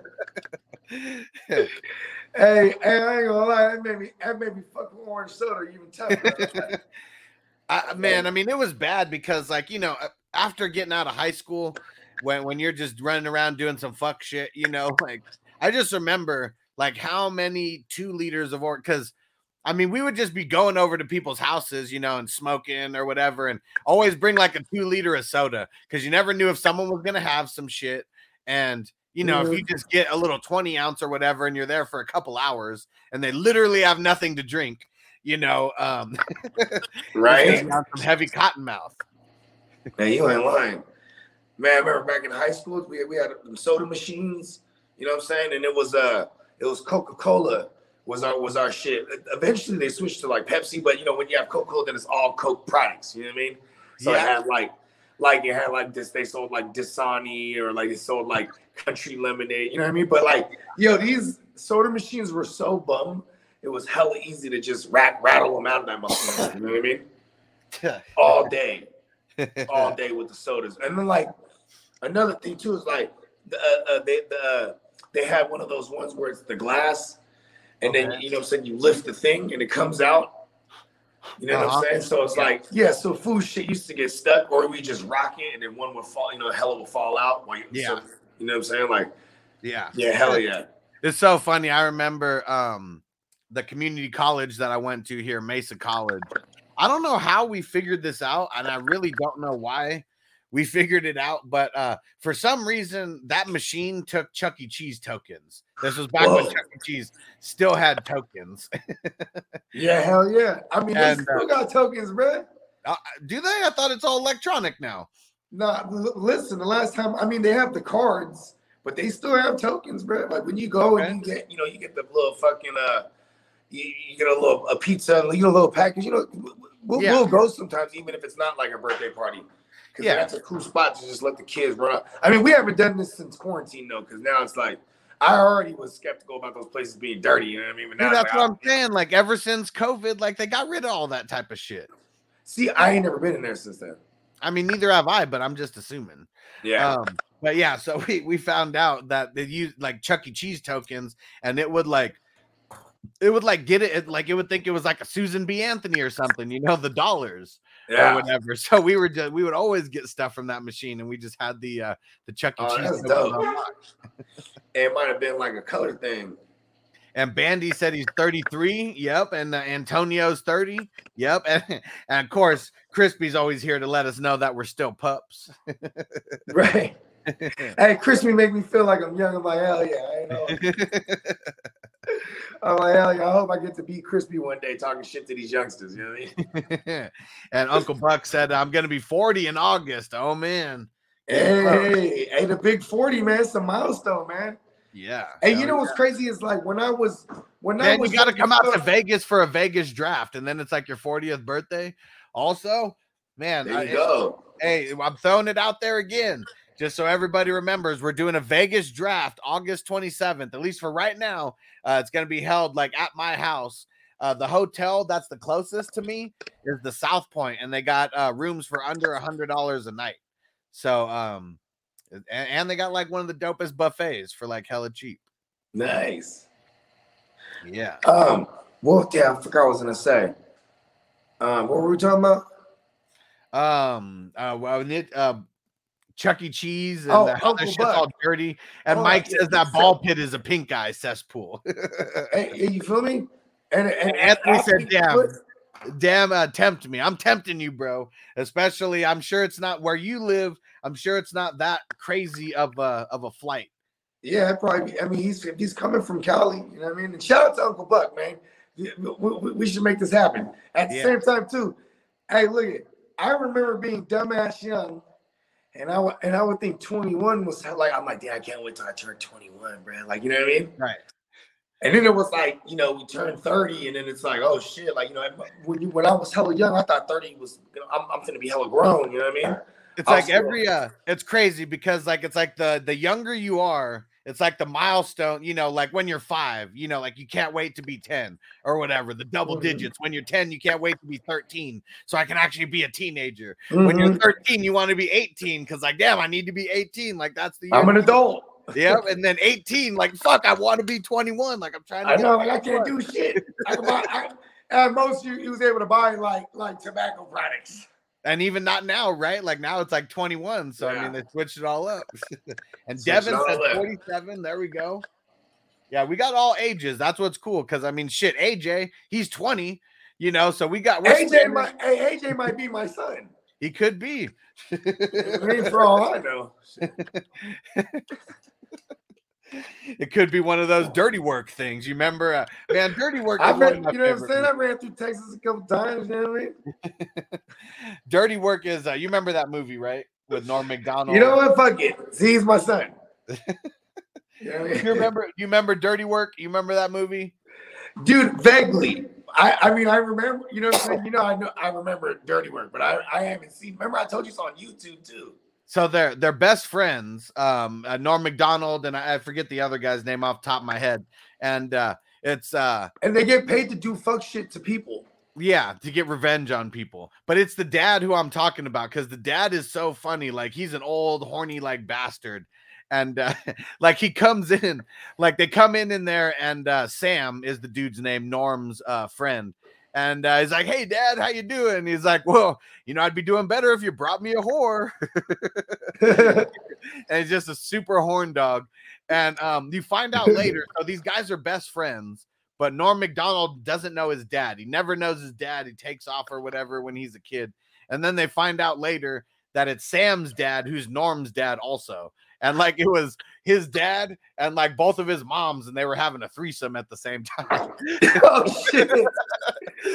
hey, I ain't gonna lie, that made me that made me fucking orange soda even tougher. I, man, I mean, it was bad because, like, you know, after getting out of high school, when when you're just running around doing some fuck shit, you know, like, I just remember like how many two liters of orange because. I mean, we would just be going over to people's houses, you know, and smoking or whatever, and always bring like a two liter of soda because you never knew if someone was gonna have some shit. And you know, if you just get a little 20 ounce or whatever, and you're there for a couple hours and they literally have nothing to drink, you know, um, right? some heavy cotton mouth. Man, you ain't lying. Man, I remember back in high school, we, we had them soda machines, you know what I'm saying? And it was uh it was Coca-Cola was our was our shit. Eventually they switched to like Pepsi, but you know, when you have Coca-Cola, then it's all Coke products, you know what I mean? So it Yeah. had like like it had like this, they sold like Dasani or like they sold like country lemonade, you know what I mean? But like, yo, these soda machines were so bum, it was hella easy to just rat, rattle them out of that machine, you know what I mean? All day all day with the sodas. And then like another thing too is like the uh, uh, they the uh, they have one of those ones where it's the glass, and then you know what I'm saying you lift the thing and it comes out. You know what Uh-huh. I'm saying? So it's like yeah, so food shit used to get stuck, or we just rock it and then one would fall, you know, hella would fall out. While you, Yeah. so, you know what I'm saying? Like yeah. yeah, hell yeah. It's so funny. I remember um the community college that I went to here, Mesa College. I don't know how we figured this out, and I really don't know why we figured it out, but uh for some reason that machine took Chuck E. Cheese tokens. This was back when Chuck E. Cheese still had tokens. Yeah, hell yeah. I mean, And, they still got tokens, bro. Uh, do they? I thought it's all electronic now. Nah, l- listen, the last time, I mean, they have the cards, but they still have tokens, bro. Like when you go Okay. and you get, you know, you get the little fucking, uh, you, you get a little a pizza, and you get a little package. You know, we'll, Yeah. we'll go sometimes, even if it's not like a birthday party. Because Yeah. that's a cool spot to just let the kids run out. I mean, we haven't done this since quarantine though, because now it's like I already was skeptical about those places being dirty. You know what I mean? But now Dude, that's like, what I'm saying. Like ever since COVID, like they got rid of all that type of shit. See, I ain't never been in there since then. I mean, neither have I, but I'm just assuming. Yeah. Um, but yeah, so we we found out that they used like Chuck E. Cheese tokens, and it would like it would like get it, it like it would think it was like a Susan B. Anthony or something, you know, the dollars or yeah. whatever. So we were just we would always get stuff from that machine, and we just had the uh the Chuck E. Oh, Cheese. dope. It might have been like a color thing. And Bandy said he's 33. Yep. And uh, Antonio's 30. Yep. And, and of course, Crispy's always here to let us know that we're still pups. Right. hey, Crispy make me feel like I'm young. I'm like, hell yeah. I know. I'm like, hell yeah. I hope I get to be Crispy one day talking shit to these youngsters. You know what I mean? and Uncle Buck said, I'm going to be 40 in August. Oh, man. Hey, hey, the big 40, man. It's a milestone, man. Yeah. Hey, you know what's yeah. crazy is like when I was when I was you got to come out to Vegas for a Vegas draft. And then it's like your 40th birthday. Also, man, There I- you go. hey, I'm throwing it out there again, just so everybody remembers. We're doing a Vegas draft August 27th, at least for right now. Uh, it's going to be held like at my house. Uh, the hotel that's the closest to me is the South Point, and they got uh, rooms for under a hundred dollars a night. So, um, and, and they got like one of the dopest buffets for like hella cheap. Nice. Yeah. Um, well, yeah, I forgot what I was gonna say. Um, what were we talking about? Um, uh, well, it, uh, Chuck E. Cheese and Oh, how that shit's Buck. all dirty. And Oh, Mike says that ball pit is a pink eye cesspool. Hey, you feel me? And, and, And Anthony said, "Damn, damn, uh, tempt me. I'm tempting you, bro. Especially, I'm sure it's not where you live. I'm sure it's not that crazy of a of a flight. Yeah, probably. Be, I mean, he's he's coming from Cali. You know what I mean? And shout out to Uncle Buck, man. We, we- we should make this happen. At the Yeah. same time, too. Hey, look at. I remember being dumbass young, and I would and I would think 21 was like I'm like, damn, I can't wait till I turn 21, bro. Like, you know what I mean? Right. And then it was like, you know, we turned 30, and then it's like, oh shit, like you know, when you when I was hella young, I thought 30 was, you know, I'm, I'm gonna be hella grown. You know what I mean? It's I'll like every uh, it's crazy because like it's like the the younger you are." It's like the milestone, you know, like when you're five, you know, like you can't wait to be 10 or whatever, the double Mhm. digits. When you're 10, you can't wait to be 13 so I can actually be a teenager. When you're Mhm. 13, you want to be 18 because, like, damn, I need to be 18. Like, that's the year I'm an adult. yeah, And then 18, like, fuck, I want to be 21. Like, I'm trying to I know, like I can't do shit. I buy, I, at most, you, you was able to buy like like tobacco products. And even not now, right? Like, now it's like 21. So, I mean, they switched it all up. and Devin said 47. There we go. Yeah, we got all ages. That's what's cool. Cause, I mean, shit, AJ, he's 20, you know, so we got, AJ standing- might, hey, AJ might be my son. he could be. I mean, for all I know. it could be one of those dirty work things. You remember, uh, man, dirty work. I is one of ran, you know what I'm saying? movies. I ran through Texas a couple times. You know what I mean? Dirty Work is uh, you remember that movie, right? With Norm Macdonald. You know what? Fuck it. See, he's my son. You know I mean? You remember you remember Dirty Work? You remember that movie? dude? Vaguely. I, I mean, I remember. You know what I'm saying? You know, I know, I remember Dirty Work, but I, I haven't seen. Remember, I told you it's on YouTube too. So they're they're best friends. Um, uh, Norm Macdonald and I, I forget the other guy's name off the top of my head. And uh, it's uh, And they get paid to do fuck shit to people. yeah, to get revenge on people. But it's the dad who I'm talking about because the dad is so funny. Like he's an old horny like bastard. And uh, like he comes in, like they come in in there, and uh, Sam is the dude's name, Norm's uh, friend. And uh, he's like, "Hey, Dad, how you doing?" He's like, "Well, you know, I'd be doing better if you brought me a whore." and he's just a super horn dog. And um, you find out later, so these guys are best friends, but Norm Macdonald doesn't know his dad. He never knows his dad. He takes off or whatever when he's a kid. And then they find out later that it's Sam's dad, who's Norm's dad also. And like it was his dad and like both of his moms, and they were having a threesome at the same time. oh shit!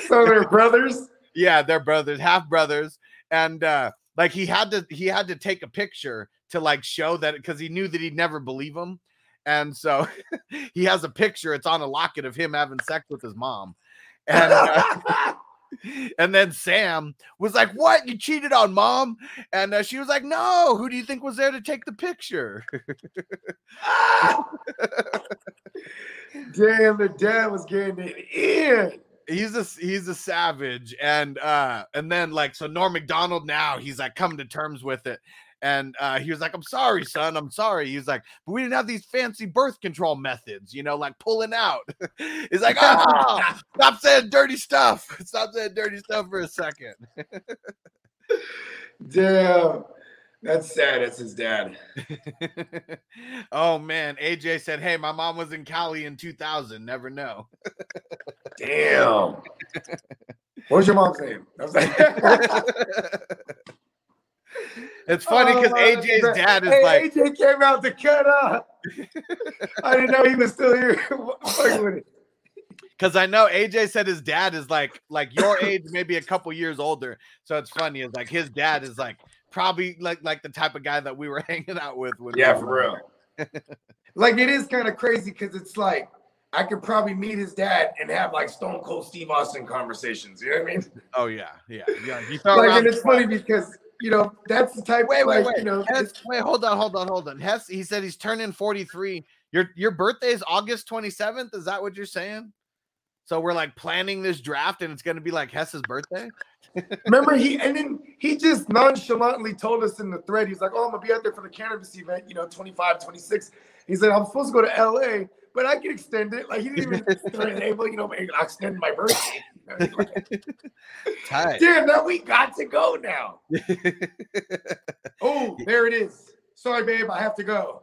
So they're brothers. yeah, they're brothers, half brothers, and uh like he had to he had to take a picture to like show that because he knew that he'd never believe him. and so he has a picture. It's on a locket of him having sex with his mom, and. uh, and then Sam was like, "What? You cheated on mom?" And uh, she was like, "No. Who do you think was there to take the picture?" Damn, the dad was getting it in. he's a he's a savage and uh and then like so norm macdonald now he's like coming to terms with it and uh he was like i'm sorry son i'm sorry he's like but we didn't have these fancy birth control methods you know like pulling out he's like oh stop saying dirty stuff stop saying dirty stuff for a second Damn. That's sad. That's his dad. oh man aj said hey my mom was in cali in 2000 never know Damn. What's your mom's name? I was like, it's funny because Oh, aj's man. dad is Hey, like AJ came out to cut up. I didn't know he was still here. Fucking with it. because I know AJ said his dad is like like your age, maybe a couple years older. So it's funny. It's like his dad is like probably like like the type of guy that we were hanging out with. When Yeah, were for real. like it is kind of crazy because it's like I could probably meet his dad and have like Stone Cold Steve Austin conversations. You know what I mean? Oh yeah, yeah, yeah. You throw Like, and it's funny because you know that's the type. Wait, wait, like, wait. You know, Hess, wait, hold on, hold on, hold on. Hess, he said he's turning 43. Your your birthday is August 27th. Is that what you're saying? So we're like planning this draft and it's gonna be like Hess's birthday? Remember he and then he just nonchalantly told us in the thread, he's like, Oh, I'm gonna be out there for the cannabis event, you know, 25, 26. He said, I'm supposed to go to LA, but I can extend it. Like he didn't even able, you know, I'll extend my birthday. Tight. Damn, now we got to go now. Oh, there it is. Sorry, babe, I have to go.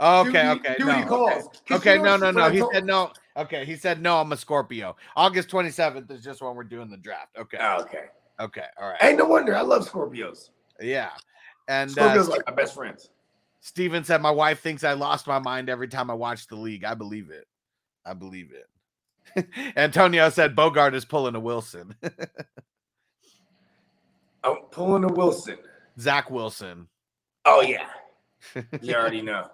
Okay, Duty- okay. duty no, calls. 'Cause Okay, you know no, no, no. He told- said no. Okay, he said no. I'm a Scorpio. August 27th is just when we're doing the draft. Okay, Oh, okay. okay, all right. Ain't no wonder. I love Scorpios. Yeah. And Scorpios uh, like my best friends. Steven said, My wife thinks I lost my mind every time I watch the league. I believe it. I believe it. Antonio said Bogart is pulling a Wilson. I'm pulling a Wilson. Zach Wilson. Oh yeah. You already know.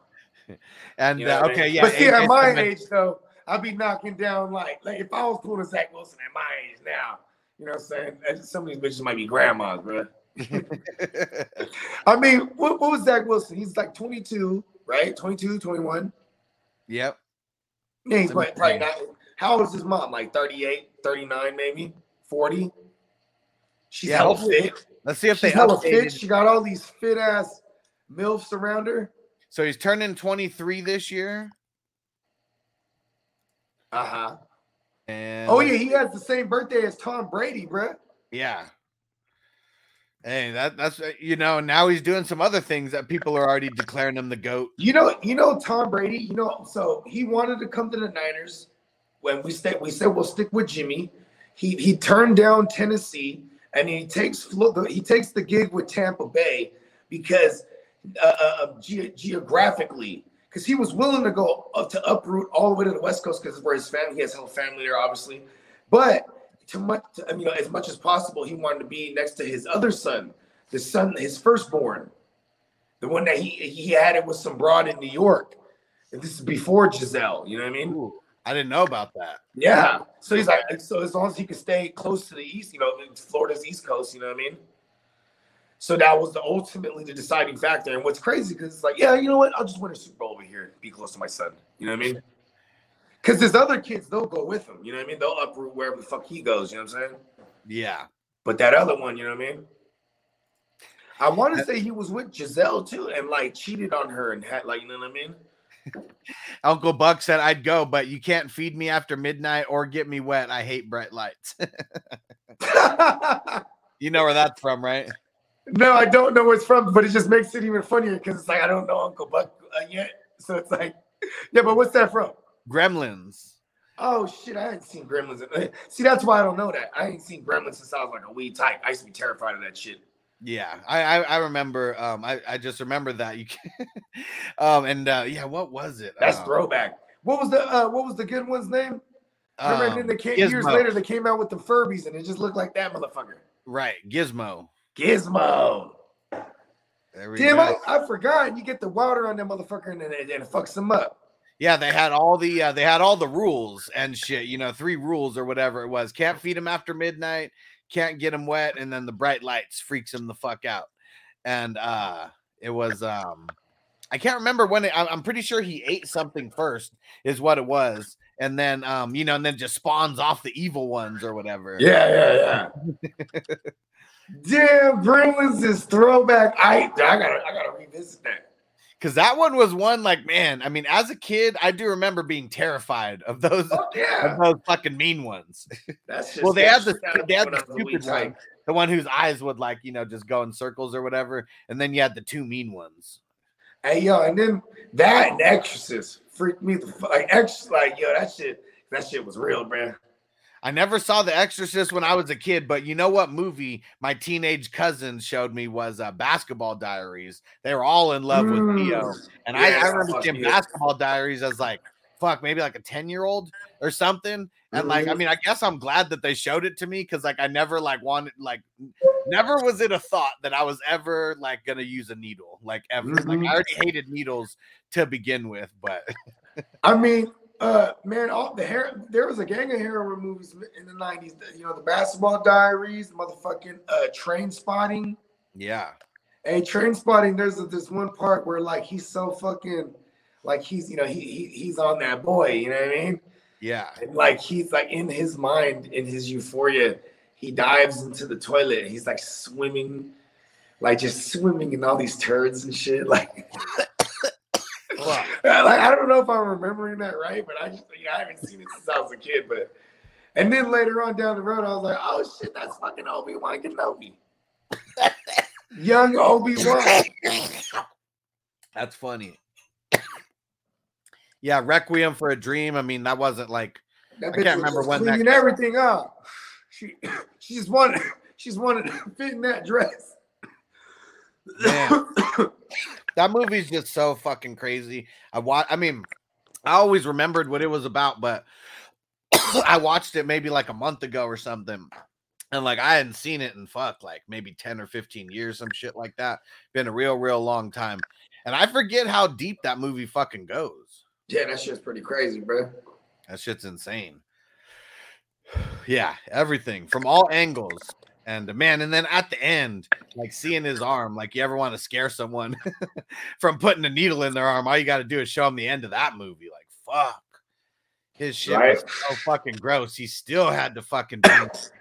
And You know uh, what I okay, mean? yeah. But see, at my age though, I'd be knocking down like like if I was pulling a Zach Wilson at my age now, you know what I'm saying? Some of these bitches might be grandmas, bro. I mean, what, what was Zach Wilson? He's like 22, right? 22, 21. yep. Yeah, he's probably not. How old is his mom? Like 38, 39, maybe 40. She's Yeah, hella fit. Let's see if She's they hella fit. She got all these fit ass milfs around her. So he's turning 23 this year. Uh huh. And Oh yeah, he has the same birthday as Tom Brady, bruh. Yeah. Hey, that that's uh, you know now he's doing some other things that people are already declaring him the goat. You know, you know Tom Brady. You know, so he wanted to come to the Niners when we said we said we'll stick with Jimmy. He he turned down Tennessee and he takes he takes the gig with Tampa Bay because uh, uh, ge- geographically because he was willing to go up to uproot all the way to the West Coast because where his family he has a family there obviously, but to much I mean, you know, as much as possible he wanted to be next to his other son, the son his firstborn the one that he he had it with some broad in New York. And this is before Gisele, you know what I mean? Ooh, I didn't know about that. Yeah. So he's like, so as long as he can stay close to the east, you know, Florida's east coast, you know what I mean? So that was the ultimately the deciding factor. And what's crazy because it's like, yeah, you know what? I'll just win a Super Bowl over here, be close to my son. You know what I mean? Because his other kids, they'll go with him. You know what I mean? They'll uproot wherever the fuck he goes. You know what I'm saying? Yeah. But that other one, you know what I mean? I want to say he was with Gisele too, and like cheated on her and had like, you know what I mean? Uncle Buck said I'd go, but you can't feed me after midnight or get me wet. I hate bright lights. you know where that's from, right? no, I don't know where it's from, but it just makes it even funnier because it's like I don't know Uncle Buck uh, yet, so it's like, yeah, but what's that from? Gremlins. Oh shit, I hadn't seen Gremlins. See, that's why I don't know that. I ain't seen Gremlins since I was like a wee type. I used to be terrified of that shit. Yeah, I I, I remember. Um, I, I just remember that you. Can, um, and uh, yeah, what was it? That's Um, throwback. What was the uh, what was the good one's name? Remember, and then um, they came years later. They came out with the Furbies, and it just looked like that motherfucker. Right, Gizmo. Gizmo. There we Damn, go. I, I forgot. You get the water on that motherfucker and and it fucks them up. Yeah, they had all the uh, they had all the rules and shit. You know, three rules or whatever it was. Can't feed them after midnight. Can't get them wet, and then the bright lights freaks them the fuck out. And uh it was um I can't remember when it, I'm pretty sure he ate something first, is what it was, and then um you know, and then just spawns off the evil ones or whatever. Yeah, yeah, yeah. Damn, Gremlins is throwback. I I gotta I gotta revisit that. Because that one was one like, man, I mean, as a kid, I do remember being terrified of those Oh yeah, of those fucking mean ones. that's just Well, they had the they had the I was a wee stupid tyke. one, the one whose eyes would like you know just go in circles or whatever, and then you had the two mean ones. Hey yo, and then that and Exorcist freaked me the fuck. Like Exorcist, like yo, that shit, that shit was real, man. I never saw The Exorcist when I was a kid, but you know what movie my teenage cousins showed me was uh, Basketball Diaries. They were all in love with Theo, Mm. and I, Yes, I I remember seeing Basketball Diaries as like fuck, maybe like a ten year old or something. And like, I Mhm. mean, I guess I'm glad that they showed it to me because like I never like wanted like never was it a thought that I was ever like gonna use a needle like ever. Like Mhm. I already hated needles to begin with, but I mean, uh, man, all the hair. There was a gang of hero movies in the nineties. You know, the Basketball Diaries, motherfucking uh, Trainspotting. yeah. Hey, Train Spotting. There's a, this one part where like he's so fucking, like he's you know he, he he's on that boy. You know what I mean? Yeah. And like he's like in his mind, in his euphoria, he dives into the toilet. He's like swimming, like just swimming in all these turds and shit. Like, Like I don't know if I'm remembering that right, but I just you know, I haven't seen it since I was a kid. But and then later on down the road, I was like, oh shit, that's fucking Obi Wan Kenobi, young Obi Wan. That's funny. Yeah, Requiem for a Dream. I mean, that wasn't like That I can't remember when that cleaning everything up. She she just wanted she just wanted to fit in that dress. Man. that movie's just so fucking crazy. I watch. I mean, I always remembered what it was about, but I watched it maybe like a month ago or something, and like I hadn't seen it in fuck like maybe ten or fifteen years, some shit like that. Been a real, real long time, and I forget how deep that movie fucking goes. Yeah, that shit's pretty crazy, bro. That shit's insane. Yeah, everything from all angles. And man, and then at the end, like seeing his arm, like you ever want to scare someone from putting a needle in their arm, all you got to do is show them the end of that movie. Like, fuck. His shit was so fucking gross. He still had to fucking it.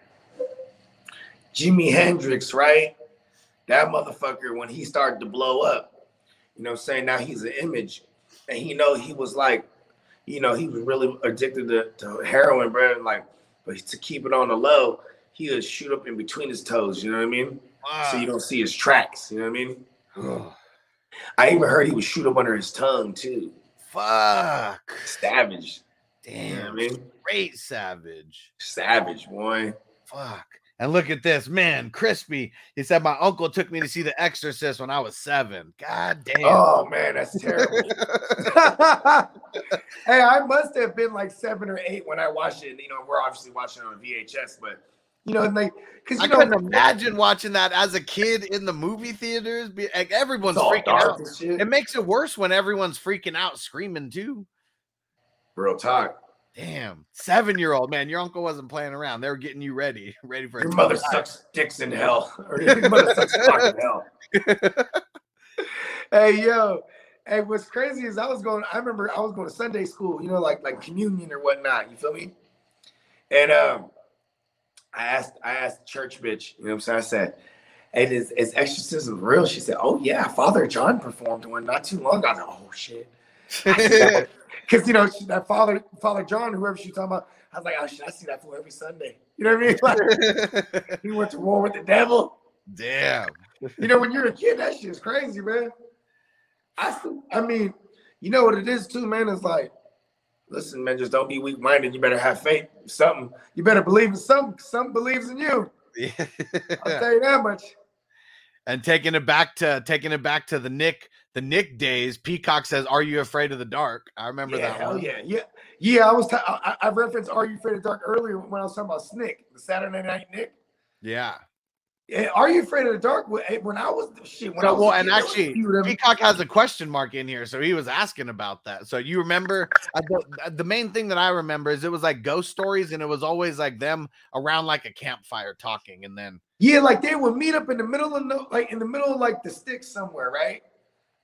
Jimi Hendrix, right? That motherfucker, when he started to blow up, you know I'm saying? Now he's an image. And he know he was like, you know, he was really addicted to, to heroin, bro. And like, but to keep it on the low, he would shoot up in between his toes, you know what I mean? So you don't see his tracks, you know what I mean? I even heard he would shoot up under his tongue too. fuck. Savage. You know I Damn. mean? Great savage. Savage, boy. Fuck. And look at this, man, crispy. He said my uncle took me to see The Exorcist when I was seven. God damn. Oh man, that's terrible. hey, I must have been like seven or eight when I watched it. You know, we're obviously watching on VHS, but you know, like because I you know, couldn't imagine watching that as a kid in the movie theaters. Be, like everyone's freaking out. It makes it worse when everyone's freaking out, screaming too. Real talk. Damn, seven year old man, your uncle wasn't playing around. They were getting you ready, ready for a Your tough mother time. sucks dicks in hell, or your mother sucks cock in hell. hey yo, hey, what's crazy is I was going. I remember I was going to Sunday school. You know, like like communion or whatnot. You feel me? And um, I asked I asked church bitch. You know what I'm saying? I said. Hey, is, is exorcism real? She said, "Oh yeah, Father John performed one not too long ago." I was like, "Oh shit," because you know she, that Father Father John, whoever she's talking about, I was like, "Oh shit, I see that fool every Sunday." You know what I mean? Like, he went to war with the devil. Damn. You know, when you're a kid, that shit's crazy, man. I I mean, you know what it is too, man. It's like, listen, man, just don't be weak minded. You better have faith. Something. You better believe in something. Something believes in you. Yeah. I'll tell you that much. and taking it back to taking it back to the Nick the Nick days. Peacock says, "Are you afraid of the dark?" I remember yeah, that hell one. yeah, yeah, yeah. I was. ta- I, I referenced "Are You Afraid of the Dark" earlier when I was talking about Snick, the Saturday Night Nick. Yeah. Eh, Are you afraid of the dark? When eh, I was shit, when I was well, and kid, there was a actually, few of them- Peacock has a question mark in here, so he was asking about that. So you remember uh, the, uh, the main thing that I remember is it was like ghost stories, and it was always like them around like a campfire talking, and then Yeah, like they would meet up in the middle of no, like in the middle of like the sticks somewhere, right?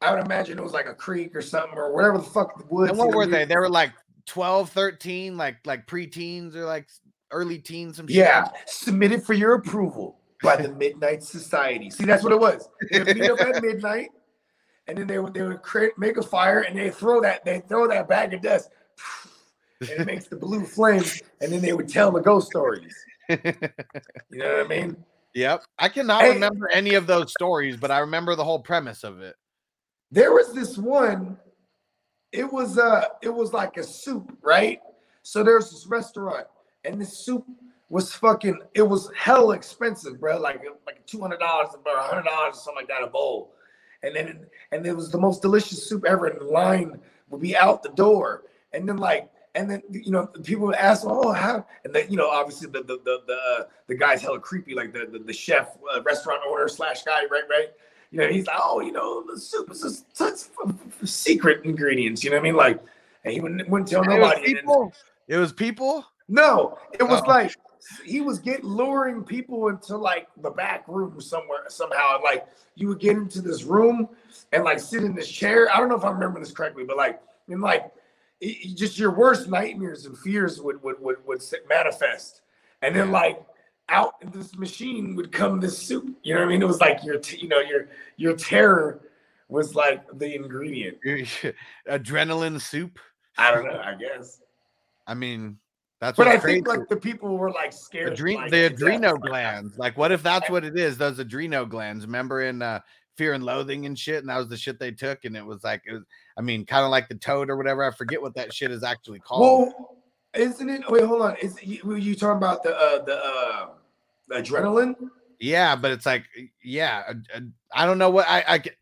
I would imagine it was like a creek or something or whatever the fuck the woods. and what were we- they? They were like 12, 13, like like preteens or like early teens. Some shit. Yeah, submitted for your approval by the Midnight Society. See, that's what it was. They meet up at midnight, and then they would they would create make a fire and they throw that they throw that bag of dust, and it makes the blue flames, and then they would tell the ghost stories. You know what I mean? Yep. I cannot Hey. remember any of those stories, but I remember the whole premise of it. There was this one. It was uh it was like a soup, right? So there's this restaurant, and this soup was fucking. It was hell expensive, bro. Like like two hundred dollars or hundred dollars or something like that a bowl. And then and it was the most delicious soup ever. And the line would be out the door, and then like. And then you know people would ask, "Oh, how?" And then you know, obviously the the the the, uh, the guy's hella creepy, like the the, the chef, uh, restaurant owner slash guy, right? Right? You know, he's like, oh, you know, the soup is just such secret ingredients. You know what I mean? Like, and he wouldn't, wouldn't tell It was nobody. And then- people. It was people. no, it was Oh. like he was getting luring people into like the back room somewhere somehow. Like you would get into this room and like sit in this chair. I don't know if I remember this correctly, but like and like it, it- just your worst nightmares and fears would would would would sit- manifest, and then like out in this machine would come this soup. You know what I mean? It was like your t- you know your your terror was like the ingredient. Adrenaline soup. I don't know. I guess. I mean, that's But I crazy. think like the people were like scared. Adre- like, the. Like, glands. Like, what if that's what it is? Those adreno glands. Remember in uh, Fear and Loathing and shit, and that was the shit they took, and it was like, it was, I mean, kind of like the toad or whatever. I forget what that shit is actually called. Well, isn't it? Wait, hold on. Is you, were you talking about the uh, the uh, the adrenaline? yeah, but it's like, yeah, I don't know what I, I get.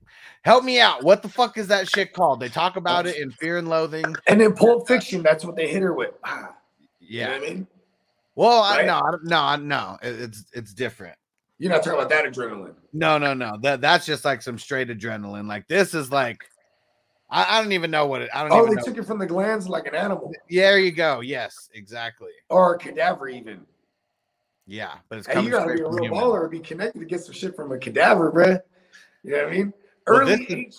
Help me out. What the fuck is that shit called? They talk about it in Fear and Loathing. And in Pulp Fiction, that's what they hit her with. Ah, you know Yeah. I mean? Well, I, Right? no, I no, no. it- It's it's different. You're not talking about that adrenaline. No, no, no. That that's just like some straight adrenaline. Like this is like, I, I don't even know what it. I don't Oh, even they know. took it from the glands like an animal Yeah, there you go. Yes, exactly. or a cadaver, even. Yeah, but it's Hey, you gotta be a real human. baller to be connected to get some shit from a cadaver, bruh. You know what I mean? Well, Early H,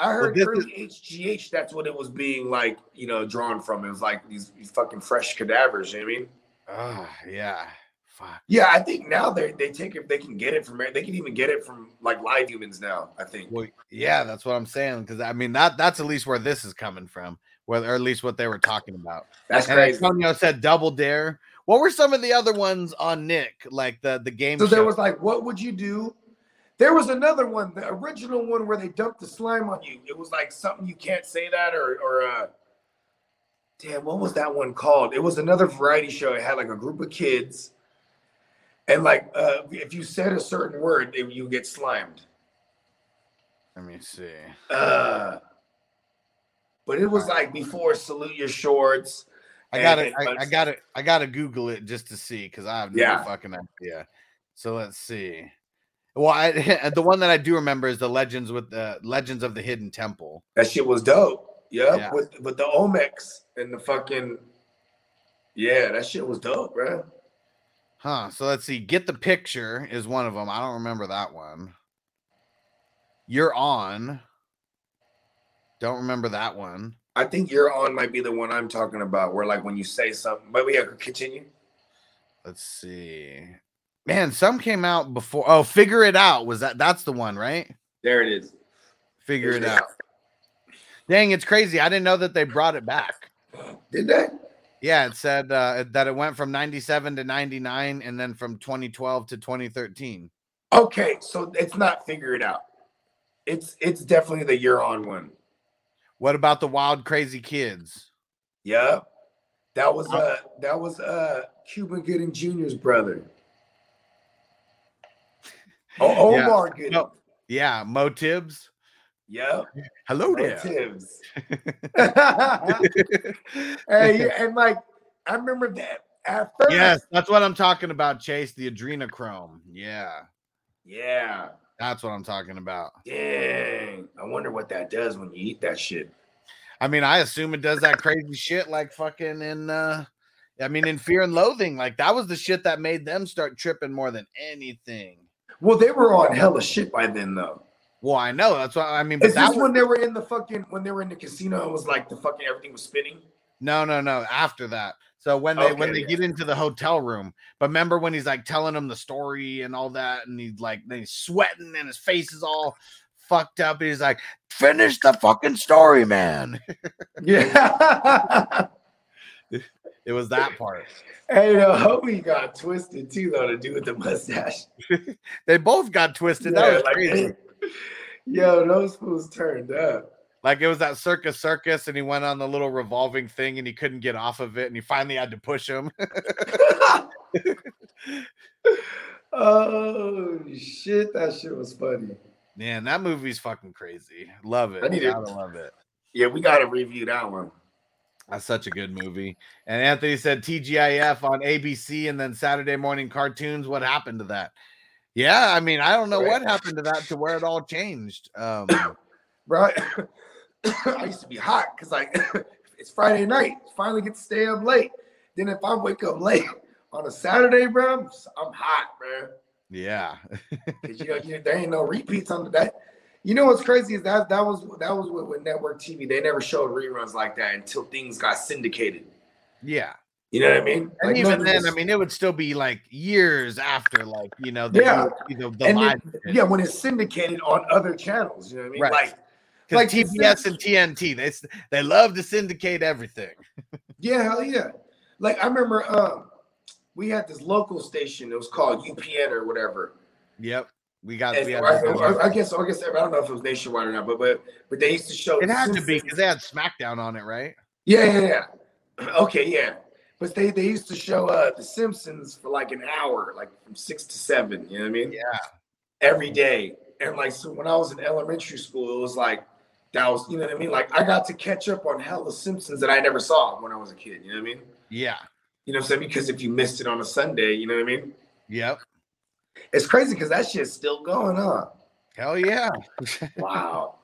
I heard this early HGH. That's what it was being like, you know, drawn from. It was like these, these fucking fresh cadavers. You know what I mean? Ah, yeah. Fuck. Yeah, I think now they they take it. They can get it from. They can even get it from like live humans now. I think. Well, yeah, that's what I'm saying. Because I mean, that that's at least where this is coming from, where or at least what they were talking about. That's And crazy. Antonio said Double Dare. What were some of the other ones on Nick, like the the game So show? there was like, what would you do? There was another one, the original one where they dumped the slime on you. It was like something you can't say that or or uh damn, what was that one called? It was another variety show. It had like a group of kids, and like uh if you said a certain word, it, you get slimed. Let me see. Uh but it was like before salute your shorts. I gotta, and I, I gotta, I gotta Google it just to see because I have no Yeah. fucking idea. So let's see. Well, I, the one that I do remember is the Legends with the Legends of the Hidden Temple. That shit was dope. Yep, Yeah. with with the Olmecs and the fucking yeah, that shit was dope, bro. Huh. So let's see. Get the picture is one of them. I don't remember that one. You're on. Don't remember that one. I think you're on might be the one I'm talking about, where like when you say something, but we have to continue. Let's see. Man, some came out before. Oh, figure it out. Was that that's the one, right? There it is. Figure it out. Dang, it's crazy. I didn't know that they brought it back. Did they? Yeah, it said uh, that it went from 97 to 99 and then from 2012 to 2013. Okay, so it's not figure it out. It's it's definitely the you're on one. What about the Wild Crazy Kids? Yep. That was uh that was uh Cuban Gooding Jr.'s brother. Oh, Yeah. Omar Gooding. No. Yeah, Mo Tibbs. Yep. Hello there. Tibbs. hey, and like I remember that at first. Yes, that's what I'm talking about, Chase. The adrenochrome. Yeah. Yeah. That's what I'm talking about. Dang. I wonder what that does when you eat that shit. I mean, I assume it does that crazy shit like fucking in uh I mean in Fear and Loathing. Like that was the shit that made them start tripping more than anything. Well, they were on hella shit by then, though. Well, I know that's what I mean, but Is that this was, when they were in the fucking when they were in the casino It was like the fucking everything was spinning? no, no, no. After that, so when they when they yeah. get into the hotel room, but remember when he's like telling them the story and all that, and he's like then he's sweating and his face is all fucked up. He's like, "Finish the fucking story, man." Yeah. It was that part. hey, the homie got twisted too, though, to do with the mustache. They both got twisted. that was like, crazy. Yo, those fools turned up. Like it was that circus circus, and he went on the little revolving thing, and he couldn't get off of it, and he finally had to push him. oh shit, that shit was funny. Man, that movie's fucking crazy. Love it. I need. Gotta love it. Yeah, we gotta review that one. That's such a good movie. And Anthony said TGIF on ABC and then Saturday morning cartoons. What happened to that? Yeah, I mean, I don't know what happened to that to where it all changed. Um, Right. I used to be hot because like it's Friday night. Finally get to stay up late. Then if I wake up late on a Saturday, bro, I'm, I'm hot, bro. yeah. You know, you, there ain't no repeats on that. You know what's crazy is that that was that was with, with network TV. They never showed reruns like that until things got syndicated. Yeah. You know what I mean? And Like, even then, I mean, it would still be like years after, like, you know, the, Yeah. you know, the and live. then- yeah, when it's syndicated on other channels, you know what I mean? Right. Like, like TBS and TNT, they they love to syndicate everything. yeah, hell yeah. Like I remember, um, we had this local station. It was called UPN or whatever. Yep, we got. We had I, I- I guess, I guess I don't know if it was nationwide or not, but but but they used to show. it had to be because they had SmackDown on it, right? Yeah, yeah, yeah. Okay, yeah. But they they used to show uh The Simpsons for like an hour, like from six to seven. You know what I mean? Yeah. Every day. And like so when I was in elementary school, it was like that was you know what I mean? Like I got to catch up on hella Simpsons that I never saw when I was a kid. You know what I mean? Yeah. You know what I'm saying? Because if you missed it on a Sunday, you know what I mean? Yep. It's crazy because that shit's still going on. Hell yeah. Wow.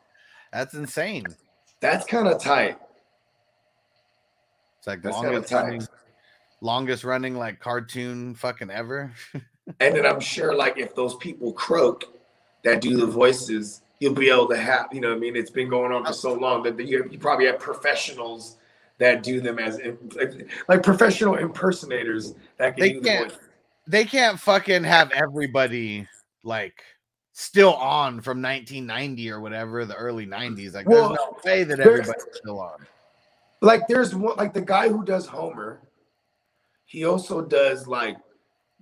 That's insane. That's kind of tight. It's like That's longest running, longest running like cartoon fucking ever. And then I'm sure, like, if those people croak that do the voices, you'll be able to have, you know, what I mean, it's been going on for so long that you, you probably have professionals that do them as like, like professional impersonators that can They do the voice. They can't fucking have everybody like still on from 1990 or whatever, the early 90s. Like, Well, there's no way that everybody's still on. Like, there's one, like the guy who does Homer. He also does like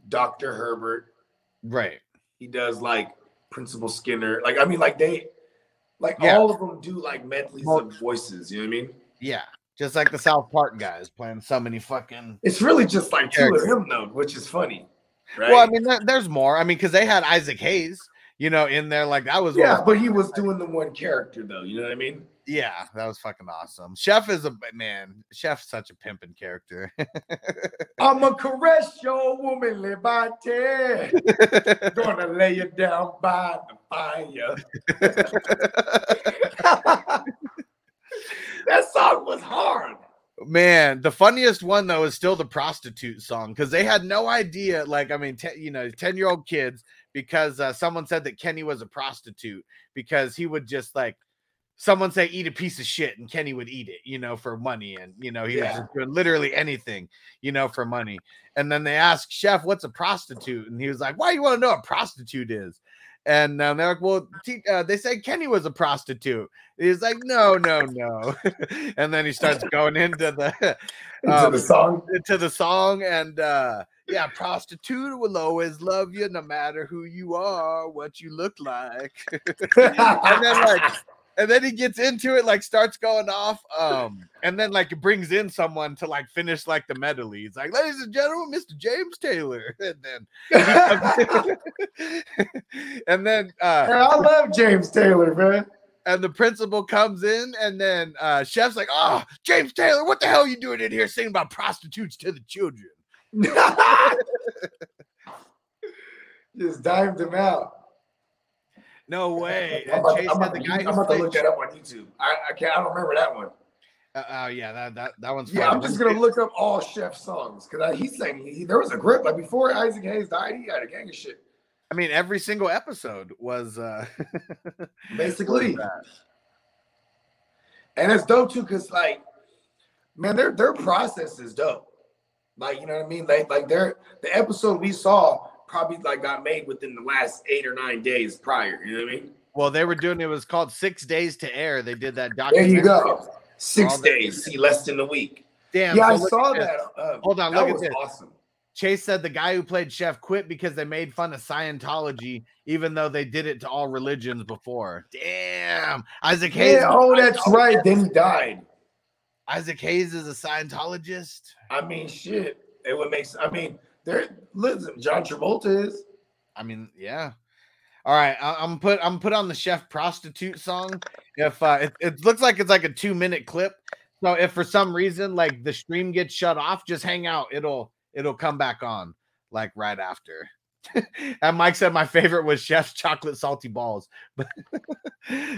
Dr. Hibbert. Right. He does like Principal Skinner. Like, I mean, like they, like Yeah. all of them do like medleys Well- of voices. You know what I mean? Yeah. Just like the South Park guys playing so many fucking. It's really just like two of them though, which is funny. Right? Well, I mean, there, there's more. I mean, because they had Isaac Hayes, you know, in there. Like, that was. Yeah, but he was doing the one character though. You know what I mean? yeah, that was fucking awesome. Chef is a man. Chef's such a pimping character. I'ma caress your womanly body. Gonna lay you down by the fire. that song was hard. Man, the funniest one though is still the prostitute song because they had no idea. Like, I mean, te- you know, ten year old kids because uh, someone said that Kenny was a prostitute because he would just like someone say eat a piece of shit and Kenny would eat it, you know, for money and you know he was Yeah. just doing literally anything, you know, for money. And then they asked Chef, "What's a prostitute?" And he was like, "Why do you want to know what a prostitute is?" And um, they're like, "Well, te- uh, they say Kenny was a prostitute." He's like, "No, no, no." and then he starts going into the Into um, the song. to the song and uh yeah prostitute will always love you no matter who you are what you look like and then like and then he gets into it like starts going off um and then like brings in someone to like finish like the medley he's like ladies and gentlemen mr james taylor and then and then uh Hey, I love James Taylor, man. and the principal comes in and then uh chef's like oh james taylor what the hell are you doing in here singing about prostitutes to the children Just dived him out. No way. I'm about, Chase I'm about the to, guy I'm about to look that up on YouTube. I, I can't. I don't remember that one. Uh, oh yeah, that that that one's. Yeah. I'm just gonna look up all Chef songs because he's saying he, there was a grip like before Isaac Hayes died. He had a gang of shit. I mean, every single episode was. uh basically. And it's dope too, cause like, man, their their process is dope. Like, you know what I mean? Like, like their the episode we saw probably like got made within the last eight or nine days prior. You know what I mean? Well, they were doing it was called Six Days to Air. They did that documentary. There you go. Six days, see less than a week. Damn. yeah, so I saw that. Uh, Hold on, that look at this. awesome. Chase said the guy who played Chef quit because they made fun of Scientology, even though they did it to all religions before. Damn. Isaac Hayes. Yeah, oh, that's right. Then he died. Isaac Hayes is a Scientologist. I mean, shit. It would make. I mean, there. Listen, John Travolta is. I mean, yeah. All right, I, I'm put I'm put on the chef prostitute song. If uh, it, it looks like it's like a two minute clip, so if for some reason like the stream gets shut off, just hang out. It'll it'll come back on like right after. and Mike said my favorite was Chef's chocolate salty balls.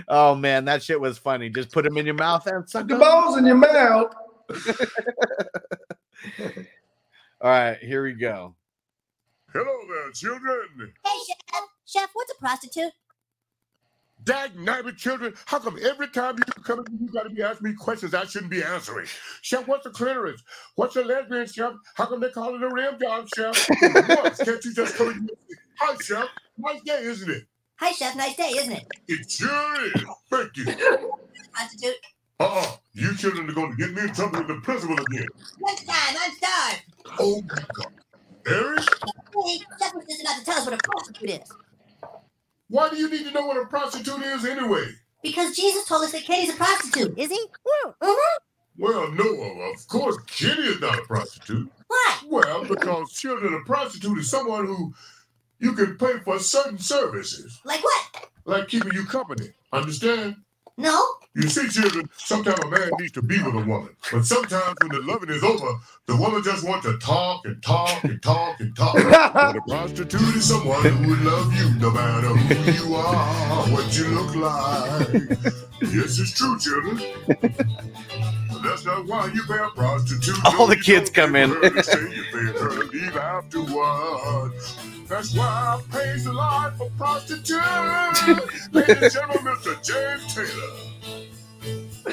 oh man, that shit was funny. Just put them in your mouth and suck the balls in your mouth. All right, here we go. Hello there, children. Hey, Chef. Chef, what's a prostitute? Dag nabbit children, how come every time you come in, you gotta be asking me questions I shouldn't be answering? Chef, what's a clitoris? What's a lesbian, Chef? How come they call it a rim job, Chef? Once, can't you just come in Hi, Chef. Nice day, isn't it? Hi, Chef. Nice day, isn't it? It sure is. Thank you. Prostitute. Uh-uh. You children are going to get me in trouble with the principal again. Lunchtime. I'm starved. Oh, my God. Eric, Hey, Chef was just about to tell us what a prostitute is. why do you need to know what a prostitute is anyway? Because Jesus told us that Katie's a prostitute. Is he? Mm-hmm. Well, no, of course, Kitty is not a prostitute. Why? Well, because children, a prostitute is someone who you can pay for certain services, Like what? like keeping you company. Understand? No. You see, children, sometimes a man needs to be with a woman, but sometimes when the loving is over, the woman just wants to talk and talk and talk and talk. but a prostitute is someone who would love you no matter who you are, what you look like. yes, it's true, children. But that's not why you pay a prostitute. All No, the you kids don't come in. Pay her to stay, you pay her to leave afterward. That's why I praise the Lord for prostitutes. Ladies and gentlemen, Mr. James Taylor.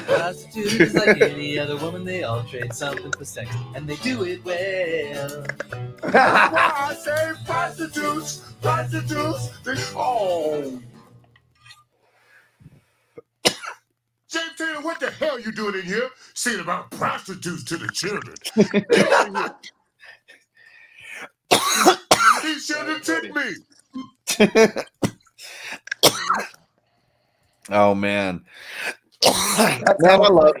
Prostitutes like any other woman, they all trade something for sex, and they do it well. That's why I say prostitutes, prostitutes. They, oh. James Taylor, what the hell you doing in here saying about prostitutes to the children? Get out of here. These children tricked me. Oh man. Man, I love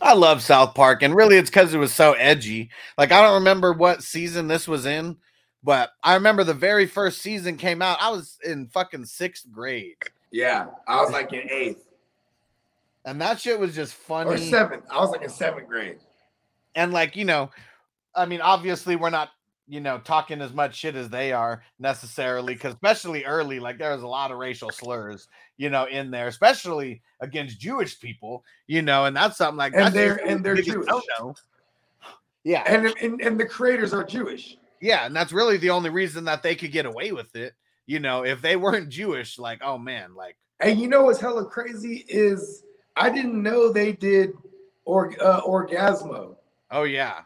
I love South Park, and really it's because it was so edgy. Like I don't remember what season this was in, but I remember the very first season came out. I was in fucking sixth grade, Yeah, I was like in eighth and that shit was just funny. or seventh. I was like in seventh grade. and like you know, I mean, obviously we're not you know talking as much shit as they are necessarily, because especially early, like there was a lot of racial slurs, you know, in there, especially against Jewish people, you know, and that's something like And they're- and they're Jewish. Yeah, And, and and the creators are Jewish. Yeah, and that's really the only reason that they could get away with it. You know, if they weren't Jewish, like, oh man, like, And you know what's hella crazy is I didn't know they did or uh, Orgazmo. oh yeah.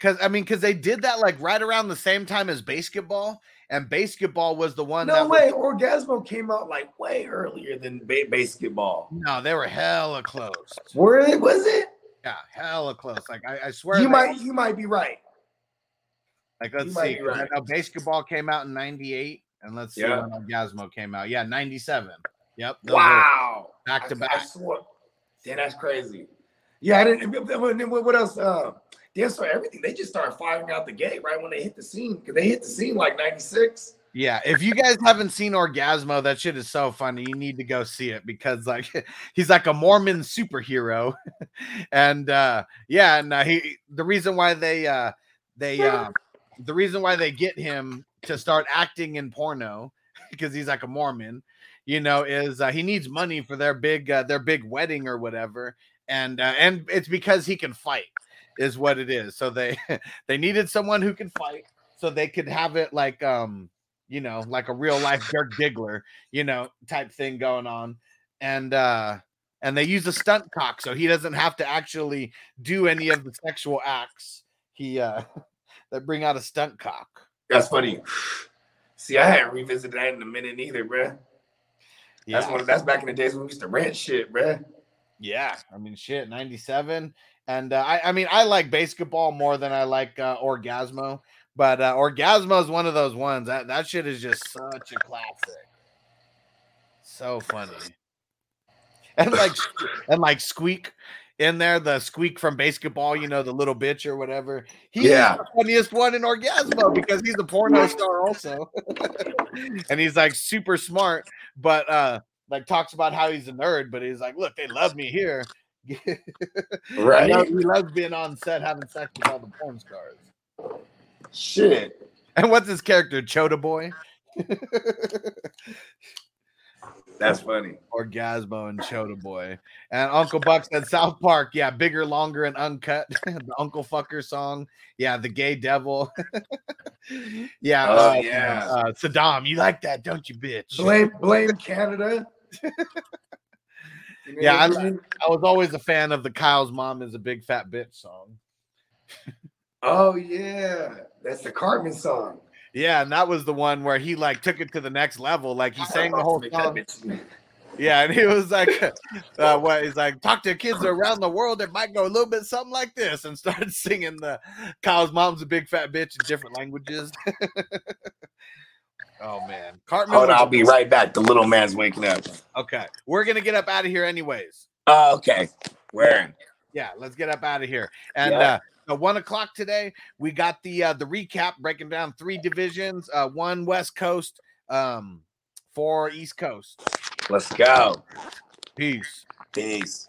Cause I mean, cause they did that like right around the same time as BASEketball, and BASEketball was the one No that was- way, Orgazmo came out like way earlier than ba- BASEketball. no, they were hella close. Were it? Was it? Yeah, hella close. Like I, I swear You might you might be right. like let's see. be 'cause I right. know BASEketball came out in ninety-eight, and let's see Yeah. when Orgazmo came out. Yeah, ninety-seven. Yep. Wow. Back to back. Damn, that's crazy. Yeah, I didn't. What what else? Uh, they saw everything. They just started firing out the gate right when they hit the scene because they hit the scene like '96. Yeah, if you guys haven't seen Orgazmo, that shit is so funny. You need to go see it because like he's like a Mormon superhero, and uh yeah, and uh, he the reason why they uh they uh the reason why they get him to start acting in porno because he's like a Mormon, you know, is uh, he needs money for their big uh, their big wedding or whatever, and uh, and it's because he can fight is what it is. So they they needed someone who can fight, so they could have it like um you know like a real life Dirk Diggler you know type thing going on, and uh and they use a stunt cock so he doesn't have to actually do any of the sexual acts. He uh they bring out a stunt cock. That's funny. See, I hadn't revisited that in a minute either, bruh. That's Yeah. one. That's back in the days when we used to rent shit, bruh. Yeah, I mean, shit, 97. And uh, I, I mean, I like BASEketball more than I like uh, Orgazmo, but uh, Orgazmo is one of those ones that that shit is just such a classic. So funny. And like, and like Squeak in there, the Squeak from BASEketball, you know, the little bitch or whatever. He's Yeah. the funniest one in Orgazmo because he's a porno star also. and he's like super smart, but uh like talks about how he's a nerd, but he's like, look, they love me here. Right. He loves, he loves being on set having sex with all the porn stars. Shit. And what's his character? Choda Boy? That's funny. Orgazmo and Choda Boy. And Uncle Buck said South Park, yeah, bigger, longer, and uncut. the Uncle Fucker song. Yeah, the gay devil. yeah, Oh, uh, yeah. uh, Saddam, you like that, don't you, bitch? Blame blame Canada. Yeah, I, I was always a fan of the Kyle's mom is a big fat bitch song. Oh yeah, that's the Cartman song. Yeah, and that was the one where he like took it to the next level. Like he sang the whole song. Yeah, and he was like, uh, "What?" He's like, "Talk to kids around the world that might go a little bit something like this," and started singing the "Kyle's mom's a big fat bitch" in different languages. oh man, Cartman. Hold on, I'll be right back. The little man's waking up. Okay, we're gonna get up out of here anyways. Oh, okay. Where? Yeah, let's get up out of here. And Yeah. uh at one o'clock today, we got the uh the recap breaking down three divisions, uh one West Coast, um, four East Coast. Let's go. Peace. Peace.